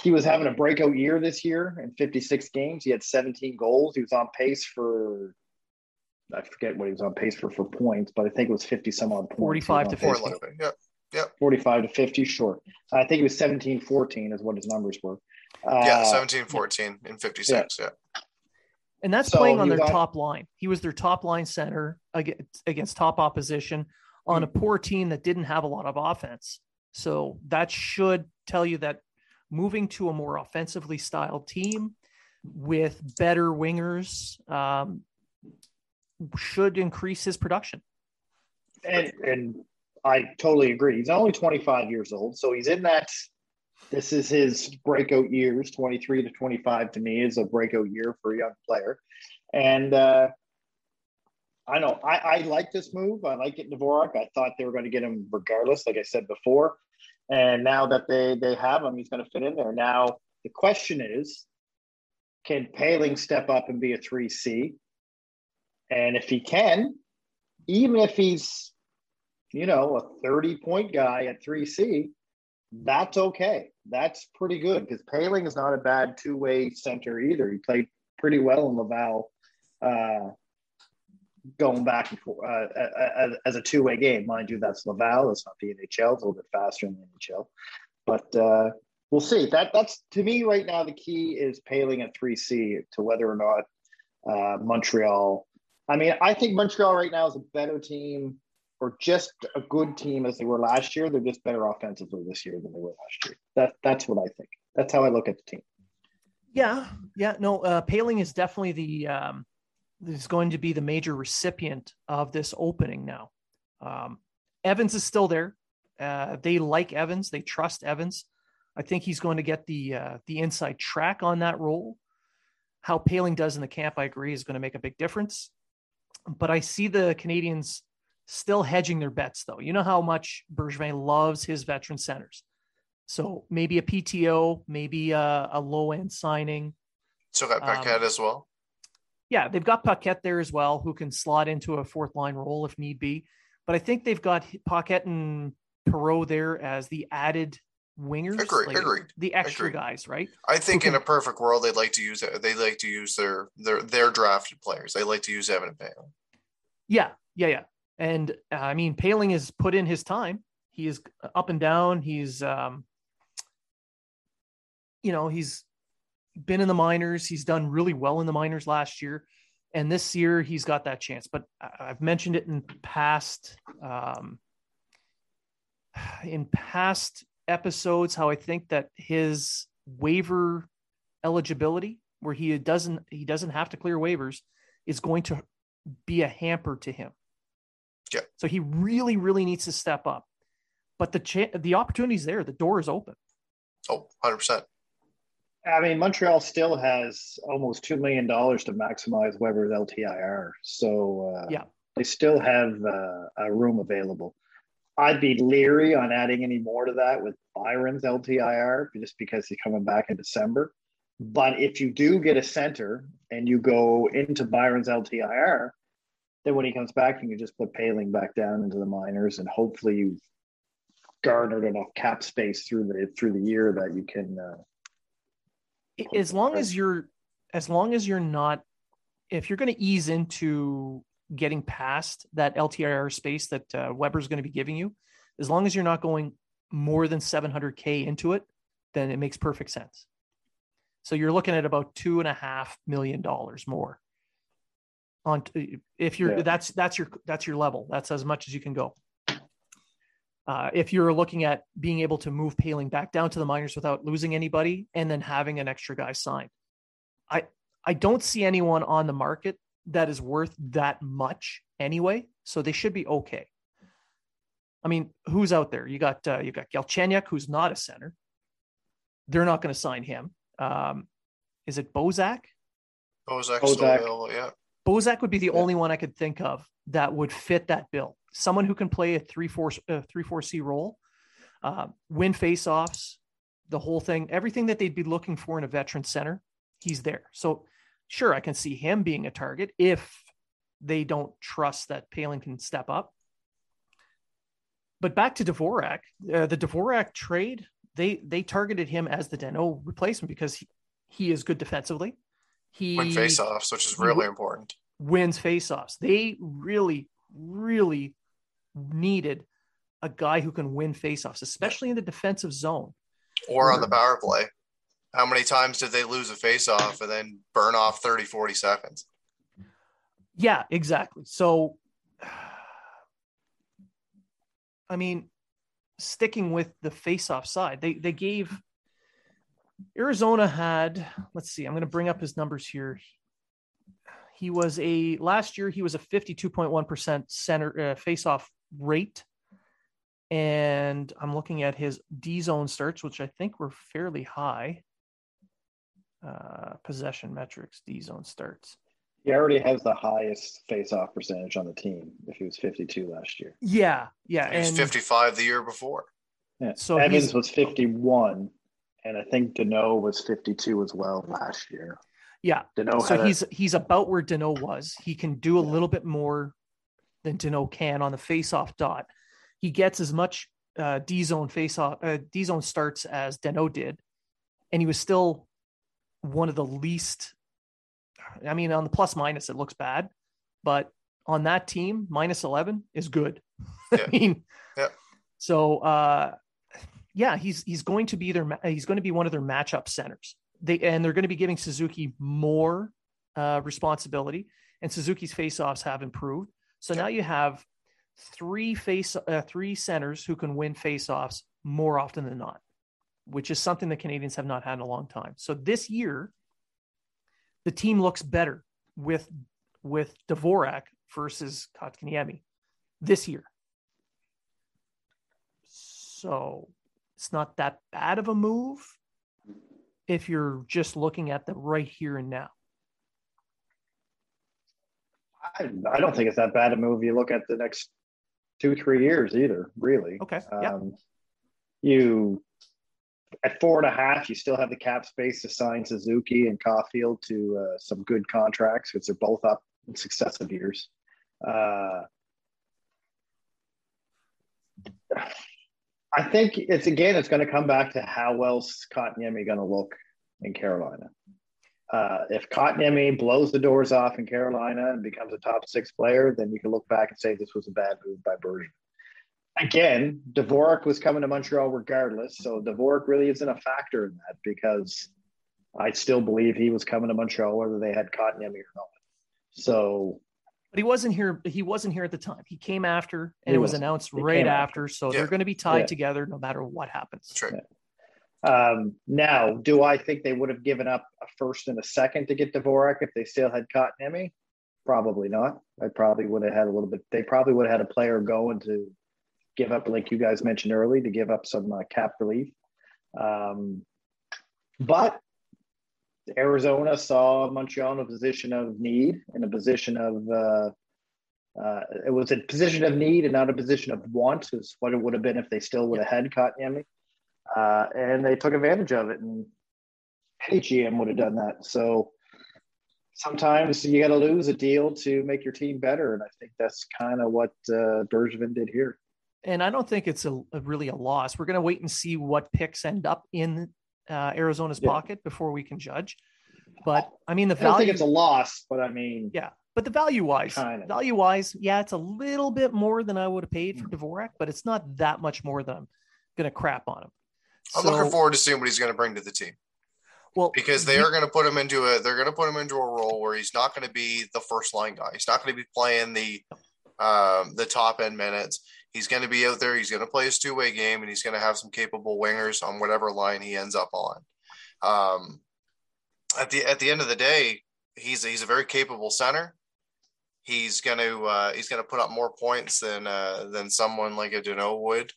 he was having a breakout year this year in 56 games. He had 17 goals. He was on pace for I forget what he was on pace for for points, but I think it was 50 some odd points. 45 to 50. Yeah. Yeah. 45 to 50 short. I think it was 17 14 is what his numbers were. Uh, yeah, 17 14 in 56. Yeah. yeah. And that's so playing on their got, top line. He was their top line center against, against top opposition on a poor team that didn't have a lot of offense. So that should tell you that moving to a more offensively styled team with better wingers, um, should increase his production. And and I totally agree. He's only 25 years old, so he's in that. This is his breakout years. 23 to 25 to me is a breakout year for a young player, and uh, I know I, I like this move. I like it, Dvorak. I thought they were going to get him regardless, like I said before, and now that they they have him, he's going to fit in there. Now the question is, can Poehling step up and be a three C? And if he can, even if he's, you know, a 30 point guy at 3C, that's okay. That's pretty good because Poehling is not a bad two way center either. He played pretty well in Laval, uh, going back and forth uh, as, a two way game. Mind you, that's Laval. It's not the NHL. It's a little bit faster in the NHL. But uh, we'll see. That that's to me right now. The key is Poehling at three C to whether or not uh, Montreal. I mean, I think Montreal right now is a better team or just a good team as they were last year. They're just better offensively this year than they were last year. That that's what I think. That's how I look at the team. Yeah, yeah, no. Uh, Poehling is definitely the um, is going to be the major recipient of this opening now. Um, Evans is still there. Uh, they like Evans. They trust Evans. I think he's going to get the uh, the inside track on that role. How Poehling does in the camp, I agree, is going to make a big difference. But I see the Canadiens still hedging their bets, though. You know how much Bergevin loves his veteran centers. So maybe a PTO, maybe a, a low end signing. So got Paquette um, as well. Yeah, they've got Paquette there as well, who can slot into a fourth line role if need be. But I think they've got Paquette and Perreault there as the added wingers. Agreed. Like agreed. The extra agreed. guys, right? I think can, in a perfect world, they'd like to use. They like to use their their their drafted players. They like to use Evan Poehling. Yeah, yeah, yeah. And uh, I mean, Poehling has put in his time. He is up and down. He's, um, you know, he's been in the minors. He's done really well in the minors last year. And this year he's got that chance. But I've mentioned it in past, um, in past episodes, how I think that his waiver eligibility, where he doesn't, he doesn't have to clear waivers, is going to be a hamper to him. Yeah. So he really, really needs to step up. But the cha- the opportunity's there. The door is open. Oh, 100%. I mean, Montreal still has almost $2 million to maximize Weber's LTIR. So uh, yeah, they still have uh, a room available. I'd be leery on adding any more to that with Byron's LTIR just because he's coming back in December. But if you do get a center and you go into Byron's LTIR, then when he comes back, you can just put Poehling back down into the minors, and hopefully you've garnered enough cap space through the through the year that you can. Uh, as long as you're, as long as you're not, if you're going to ease into getting past that LTIR space that uh, Weber's going to be giving you, as long as you're not going more than 700k into it, then it makes perfect sense. So you're looking at about two and a half million dollars more on if you're yeah. that's that's your that's your level that's as much as you can go uh, if you're looking at being able to move Poehling back down to the minors without losing anybody and then having an extra guy signed i i don't see anyone on the market that is worth that much anyway so they should be okay i mean who's out there you got uh, you got Galchenyuk, who's not a center they're not going to sign him um, is it Bozak? Bozak, Bozak. yeah. Bozak would be the yeah. only one I could think of that would fit that bill. Someone who can play a three four uh, three four C role, uh, win faceoffs, the whole thing, everything that they'd be looking for in a veteran center, he's there. So sure, I can see him being a target if they don't trust that Poehling can step up. But back to Dvorak, uh, the Dvorak trade, they they targeted him as the Danault replacement because he, he is good defensively. He win faceoffs, which is really important. Wins faceoffs. They really, really needed a guy who can win faceoffs, especially in the defensive zone. Or on the power play. How many times did they lose a faceoff and then burn off 30, 40 seconds? Yeah, exactly. So, I mean, sticking with the faceoff side, they they gave Arizona had, let's see, I'm going to bring up his numbers here. He was a last year he was a 52.1% center uh, face-off rate. And I'm looking at his D zone starts, which I think were fairly high. Uh, possession metrics, D zone starts. He already has the highest face-off percentage on the team. If he was 52 last year. Yeah, yeah, he was and, 55 the year before. Yeah. So Evans was 51 and I think Danault was 52 as well last year. Yeah. Danault so he's a, he's about where Danault was. He can do a yeah. little bit more than can on the face-off dot. He gets as much uh, D zone face-off uh, D zone starts as Danault did, and he was still one of the least. I mean, on the plus minus, it looks bad, but on that team, minus 11 is good. [LAUGHS] Yeah. I mean, yeah. So uh, yeah, he's he's going to be their he's going to be one of their matchup centers. They and they're going to be giving Suzuki more uh, responsibility, and Suzuki's faceoffs have improved. So now you have three face uh, three centers who can win faceoffs more often than not, which is something the Canadiens have not had in a long time. So this year, the team looks better with with Dvorak versus Kotkaniemi this year. So it's not that bad of a move if you're just looking at the right here and now. I, I don't think it's that bad a move. You look at the next two, three years either, really. Okay. Yeah. Um, you at four and a half, you still have the cap space to sign Suzuki and Caufield to uh, some good contracts because they're both up in successive years. Uh, I think it's again, it's going to come back to how well Kotkaniemi going to look in Carolina. Uh, if Kotkaniemi blows the doors off in Carolina and becomes a top six player, then you can look back and say this was a bad move by Bergevin. Again, Dvorak was coming to Montreal regardless, so Dvorak really isn't a factor in that because I still believe he was coming to Montreal whether they had Kotkaniemi or not. So but he wasn't here. He wasn't here at the time. He came after, and it was announced right after. after. So yeah. they're going to be tied yeah. together no matter what happens. That's right. Um, now, do I think they would have given up a first and a second to get Dvorak if they still had Kotkaniemi? Probably not. I probably would have had a little bit. They probably would have had a player going to give up, like you guys mentioned early, to give up some uh, cap relief. Um, but Arizona saw Montreal in a position of need, in a position of uh, uh, it was a position of need and not a position of want, is what it would have been if they still would have had Kotkaniemi. Uh, and they took advantage of it, and any GM would have done that. So sometimes you got to lose a deal to make your team better, and I think that's kind of what uh, Bergevin did here. And I don't think it's a, a really a loss. We're going to wait and see what picks end up in uh, Arizona's yeah. pocket before we can judge. But I mean, the value. I don't think it's a loss, but I mean, yeah. But the value wise, value wise, yeah, it's a little bit more than I would have paid for mm. Dvorak, but it's not that much more than I'm going to crap on him. I'm so, looking forward to seeing what he's going to bring to the team. Well, because they are going to put him into a, they're going to put him into a role where he's not going to be the first line guy. He's not going to be playing the, um, the top end minutes. He's going to be out there. He's going to play his two way game, and he's going to have some capable wingers on whatever line he ends up on. Um, at the at the end of the day, he's he's a very capable center. He's going to uh, he's going to put up more points than uh, than someone like a Danault would.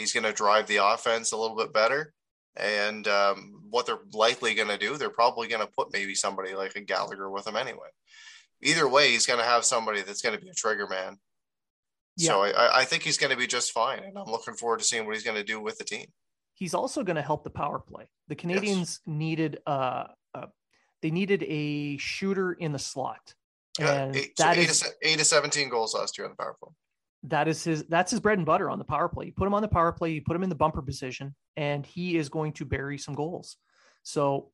He's going to drive the offense a little bit better. And um, what they're likely going to do, they're probably going to put maybe somebody like a Gallagher with him anyway. Either way, he's going to have somebody that's going to be a trigger man yeah. So I, I think he's going to be just fine, and I'm looking forward to seeing what he's going to do with the team. He's also going to help the power play. The Canadiens yes. needed uh, uh, they needed a shooter in the slot, and yeah, eight, that so eight, is, to, eight to seventeen goals last year on the power play. That is his that's his bread and butter on the power play. You put him on the power play, you put him in the bumper position, and he is going to bury some goals. So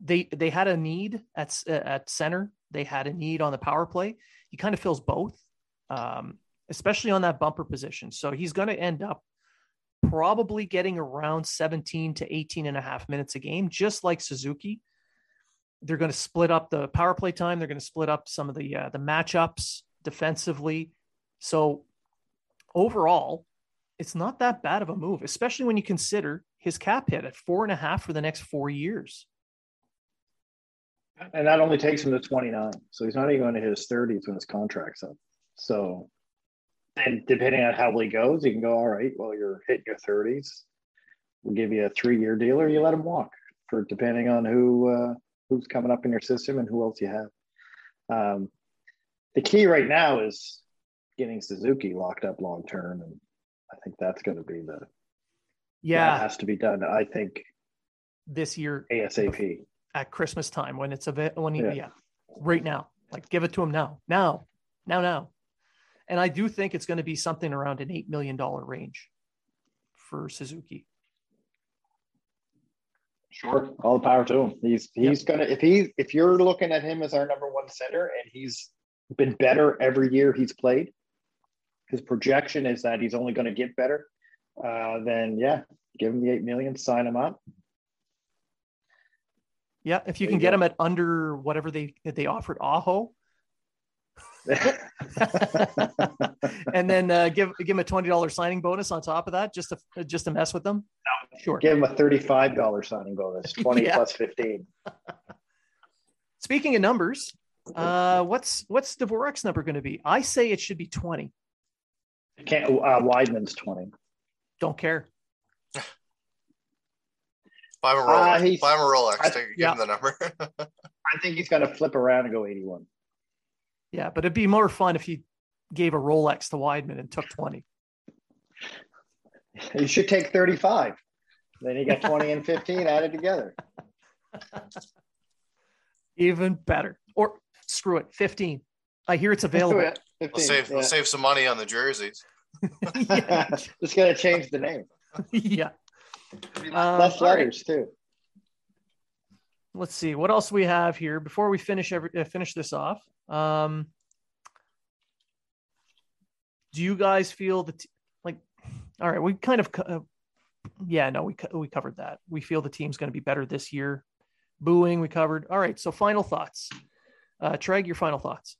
they they had a need at at center. They had a need on the power play. He kind of fills both. Um, especially on that bumper position. So he's going to end up probably getting around 17 to 18 and a half minutes a game, just like Suzuki. They're going to split up the power play time. They're going to split up some of the uh, the matchups defensively. So overall, it's not that bad of a move, especially when you consider his cap hit at four and a half for the next four years. And that only takes him to 29. So he's not even going to hit his 30s when his contract's up. So and depending on how he goes, you can go, all right, well, you're hitting your 30s. We'll give you a three year deal or you let him walk for depending on who uh, who's coming up in your system and who else you have. Um, the key right now is getting Suzuki locked up long term. And I think that's going to be the, yeah, has to be done. I think this year ASAP at Christmas time when it's a bit, when he, yeah. yeah, right now, like give it to him now, now, now, now. And I do think it's going to be something around an $8 million range for Suzuki. Sure. All the power to him. He's he's yep. gonna if he if you're looking at him as our number one center and he's been better every year he's played, his projection is that he's only going to get better. uh, then yeah, give him the eight million, sign him up. Yeah, if you There can you get go. them at under whatever they they offered Aho, [LAUGHS] and then uh, give give them a twenty dollars signing bonus on top of that, just to just to mess with them. Sure. give him a thirty-five dollar signing bonus, [LAUGHS] twenty plus fifteen. Speaking of numbers, uh, what's what's Dvorak's number going to be? I say it should be twenty. Can't uh, Weidman's twenty. Don't care. [LAUGHS] Buy him a Uh, Rolex. he's- Buy him a Rolex. I- Take, give yeah. him the number. [LAUGHS] I think he's gonna flip around and go eighty-one. Yeah, but it'd be more fun if you gave a Rolex to Weidman and took twenty. [LAUGHS] You should take thirty-five. Then you got twenty and fifteen added together. Even better. Or screw it, fifteen. I hear it's available. 15, we'll save. yeah. We'll save some money on the jerseys. yeah. [LAUGHS] Just gotta change the name. [LAUGHS] yeah. Um, Less all right. letters too. let's see what else we have here before we finish every uh, finish this off um do you guys feel that like all right we kind of uh, yeah no we co- we covered that we feel the team's going to be better this year booing we covered all right so final thoughts uh treg your final thoughts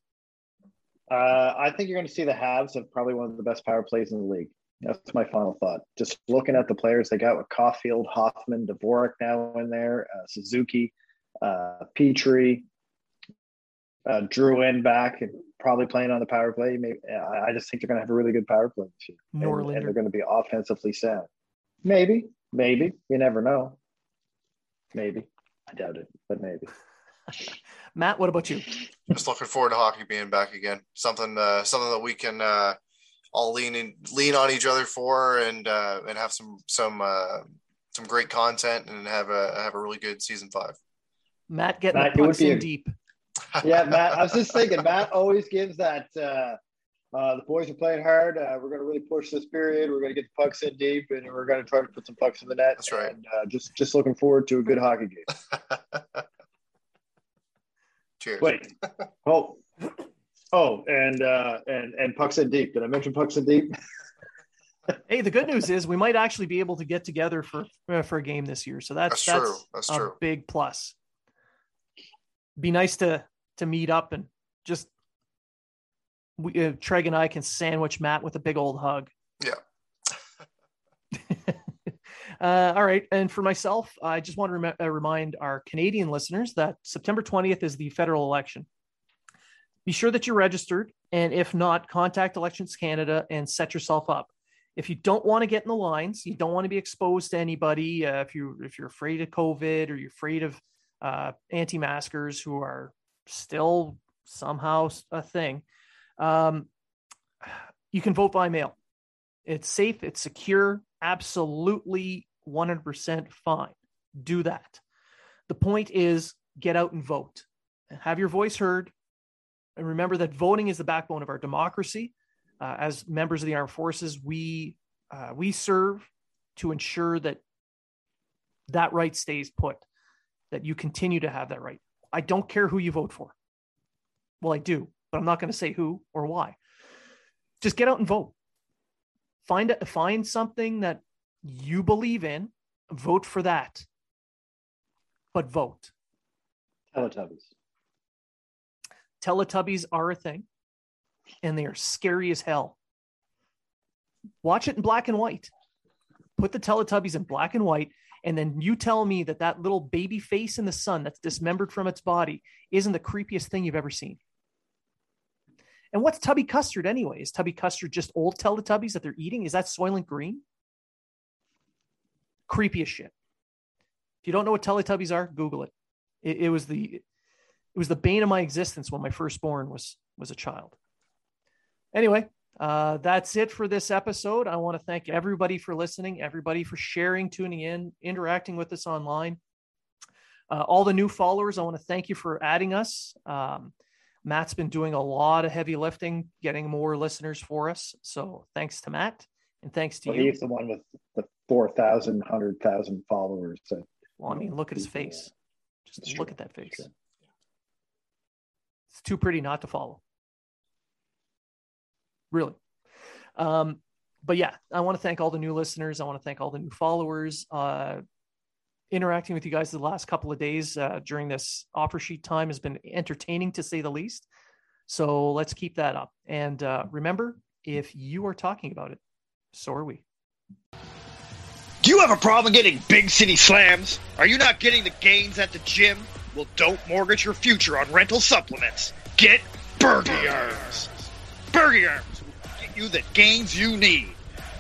Uh, I think you're going to see the Habs of probably one of the best power plays in the league. That's my final thought. Just looking at the players they got with Caulfield, Hoffman, Dvorak now in there, uh, Suzuki, uh, Petry, uh, Drouin back and probably playing on the power play. Maybe, I just think they're going to have a really good power play this year. And, and they're going to be offensively sound. Maybe, maybe. You never know. Maybe. I doubt it, but maybe. [LAUGHS] matt what about you Just looking forward to hockey being back again. Something. Uh, something that we can uh, all lean in, lean on each other for, and uh, and have some some uh, some great content, and have a have a really good season five. matt getting Matt, the pucks in a- deep [LAUGHS] yeah, Matt. I was just thinking, Matt always gives that. Uh, uh, the boys are playing hard. Uh, we're going to really push this period. We're going to get the pucks in deep, and we're going to try to put some pucks in the net. That's right. And, uh, just just looking forward to a good hockey game. [LAUGHS] Cheers. Wait. Oh. Oh, and uh, and and pucks in deep. Did I mention pucks in deep? [LAUGHS] hey the good news is we might actually be able to get together for uh, for a game this year so that's That's true. That's a true. big plus. Be nice to to meet up and just we uh, Treg and I can sandwich Matt with a big old hug. Yeah. Uh, all right, and for myself, I just want to rem- uh, remind our Canadian listeners that September twentieth is the federal election. Be sure that you're registered, and if not, contact Elections Canada and set yourself up if you don't want to get in the lines, you don't want to be exposed to anybody. Uh, if you if you're afraid of COVID or you're afraid of uh, anti-maskers who are still somehow a thing, um, you can vote by mail. It's safe. It's secure. Absolutely 100% fine. Do that. The point is get out and vote. Have your voice heard. And remember that voting is the backbone of our democracy uh, as members of the armed forces, we uh, we serve to ensure that that right stays put, that you continue to have that right. I don't care who you vote for. Well, I do, but I'm not going to say who or why. Just get out and vote. Find a, find something that you believe in. Vote for that. But vote. Teletubbies. Teletubbies are a thing and they are scary as hell. Watch it in black and white. Put the Teletubbies in black and white, and then you tell me that that little baby face in the sun that's dismembered from its body isn't the creepiest thing you've ever seen. And what's Tubby Custard anyway? Is Tubby Custard just old Teletubbies that they're eating? Is that Soylent Green? Creepy as shit. If you don't know what Teletubbies are, Google it. It, it was the it was the bane of my existence when my firstborn was was a child. Anyway, uh, that's it for this episode. I want to thank everybody for listening, everybody for sharing, tuning in, interacting with us online. Uh, all the new followers, I want to thank you for adding us. Um, Matt's been doing a lot of heavy lifting, getting more listeners for us. So thanks to Matt and thanks to Well, you. he's the one with the 4,000, 100,000 followers. So Well, I mean, look at his face. Just It's look true. at that face. True. It's too pretty not to follow. Really. Um, but yeah, I want to thank all the new listeners. I want to thank all the new followers. Uh, interacting with you guys the last couple of days uh, during this offer sheet time has been entertaining to say the least. So let's keep that up. And uh, remember, if you are talking about it, so are we. Do you have a problem getting big city slams? Are you not getting the gains at the gym? Well, don't mortgage your future on rental supplements. Get Bergie Arms. Bergie Arms will get you the gains you need.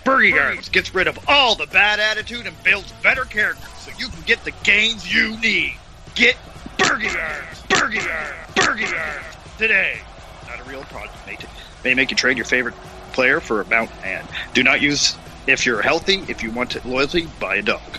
Bergie Arms gets rid of all the bad attitude and builds better character so you can get the gains you need. Get Bergie Arms. Bergie Arms. Arms today. Not a real product. May, may make you trade your favorite player for a mount and do not use if you're healthy, if you want loyalty, buy a dog.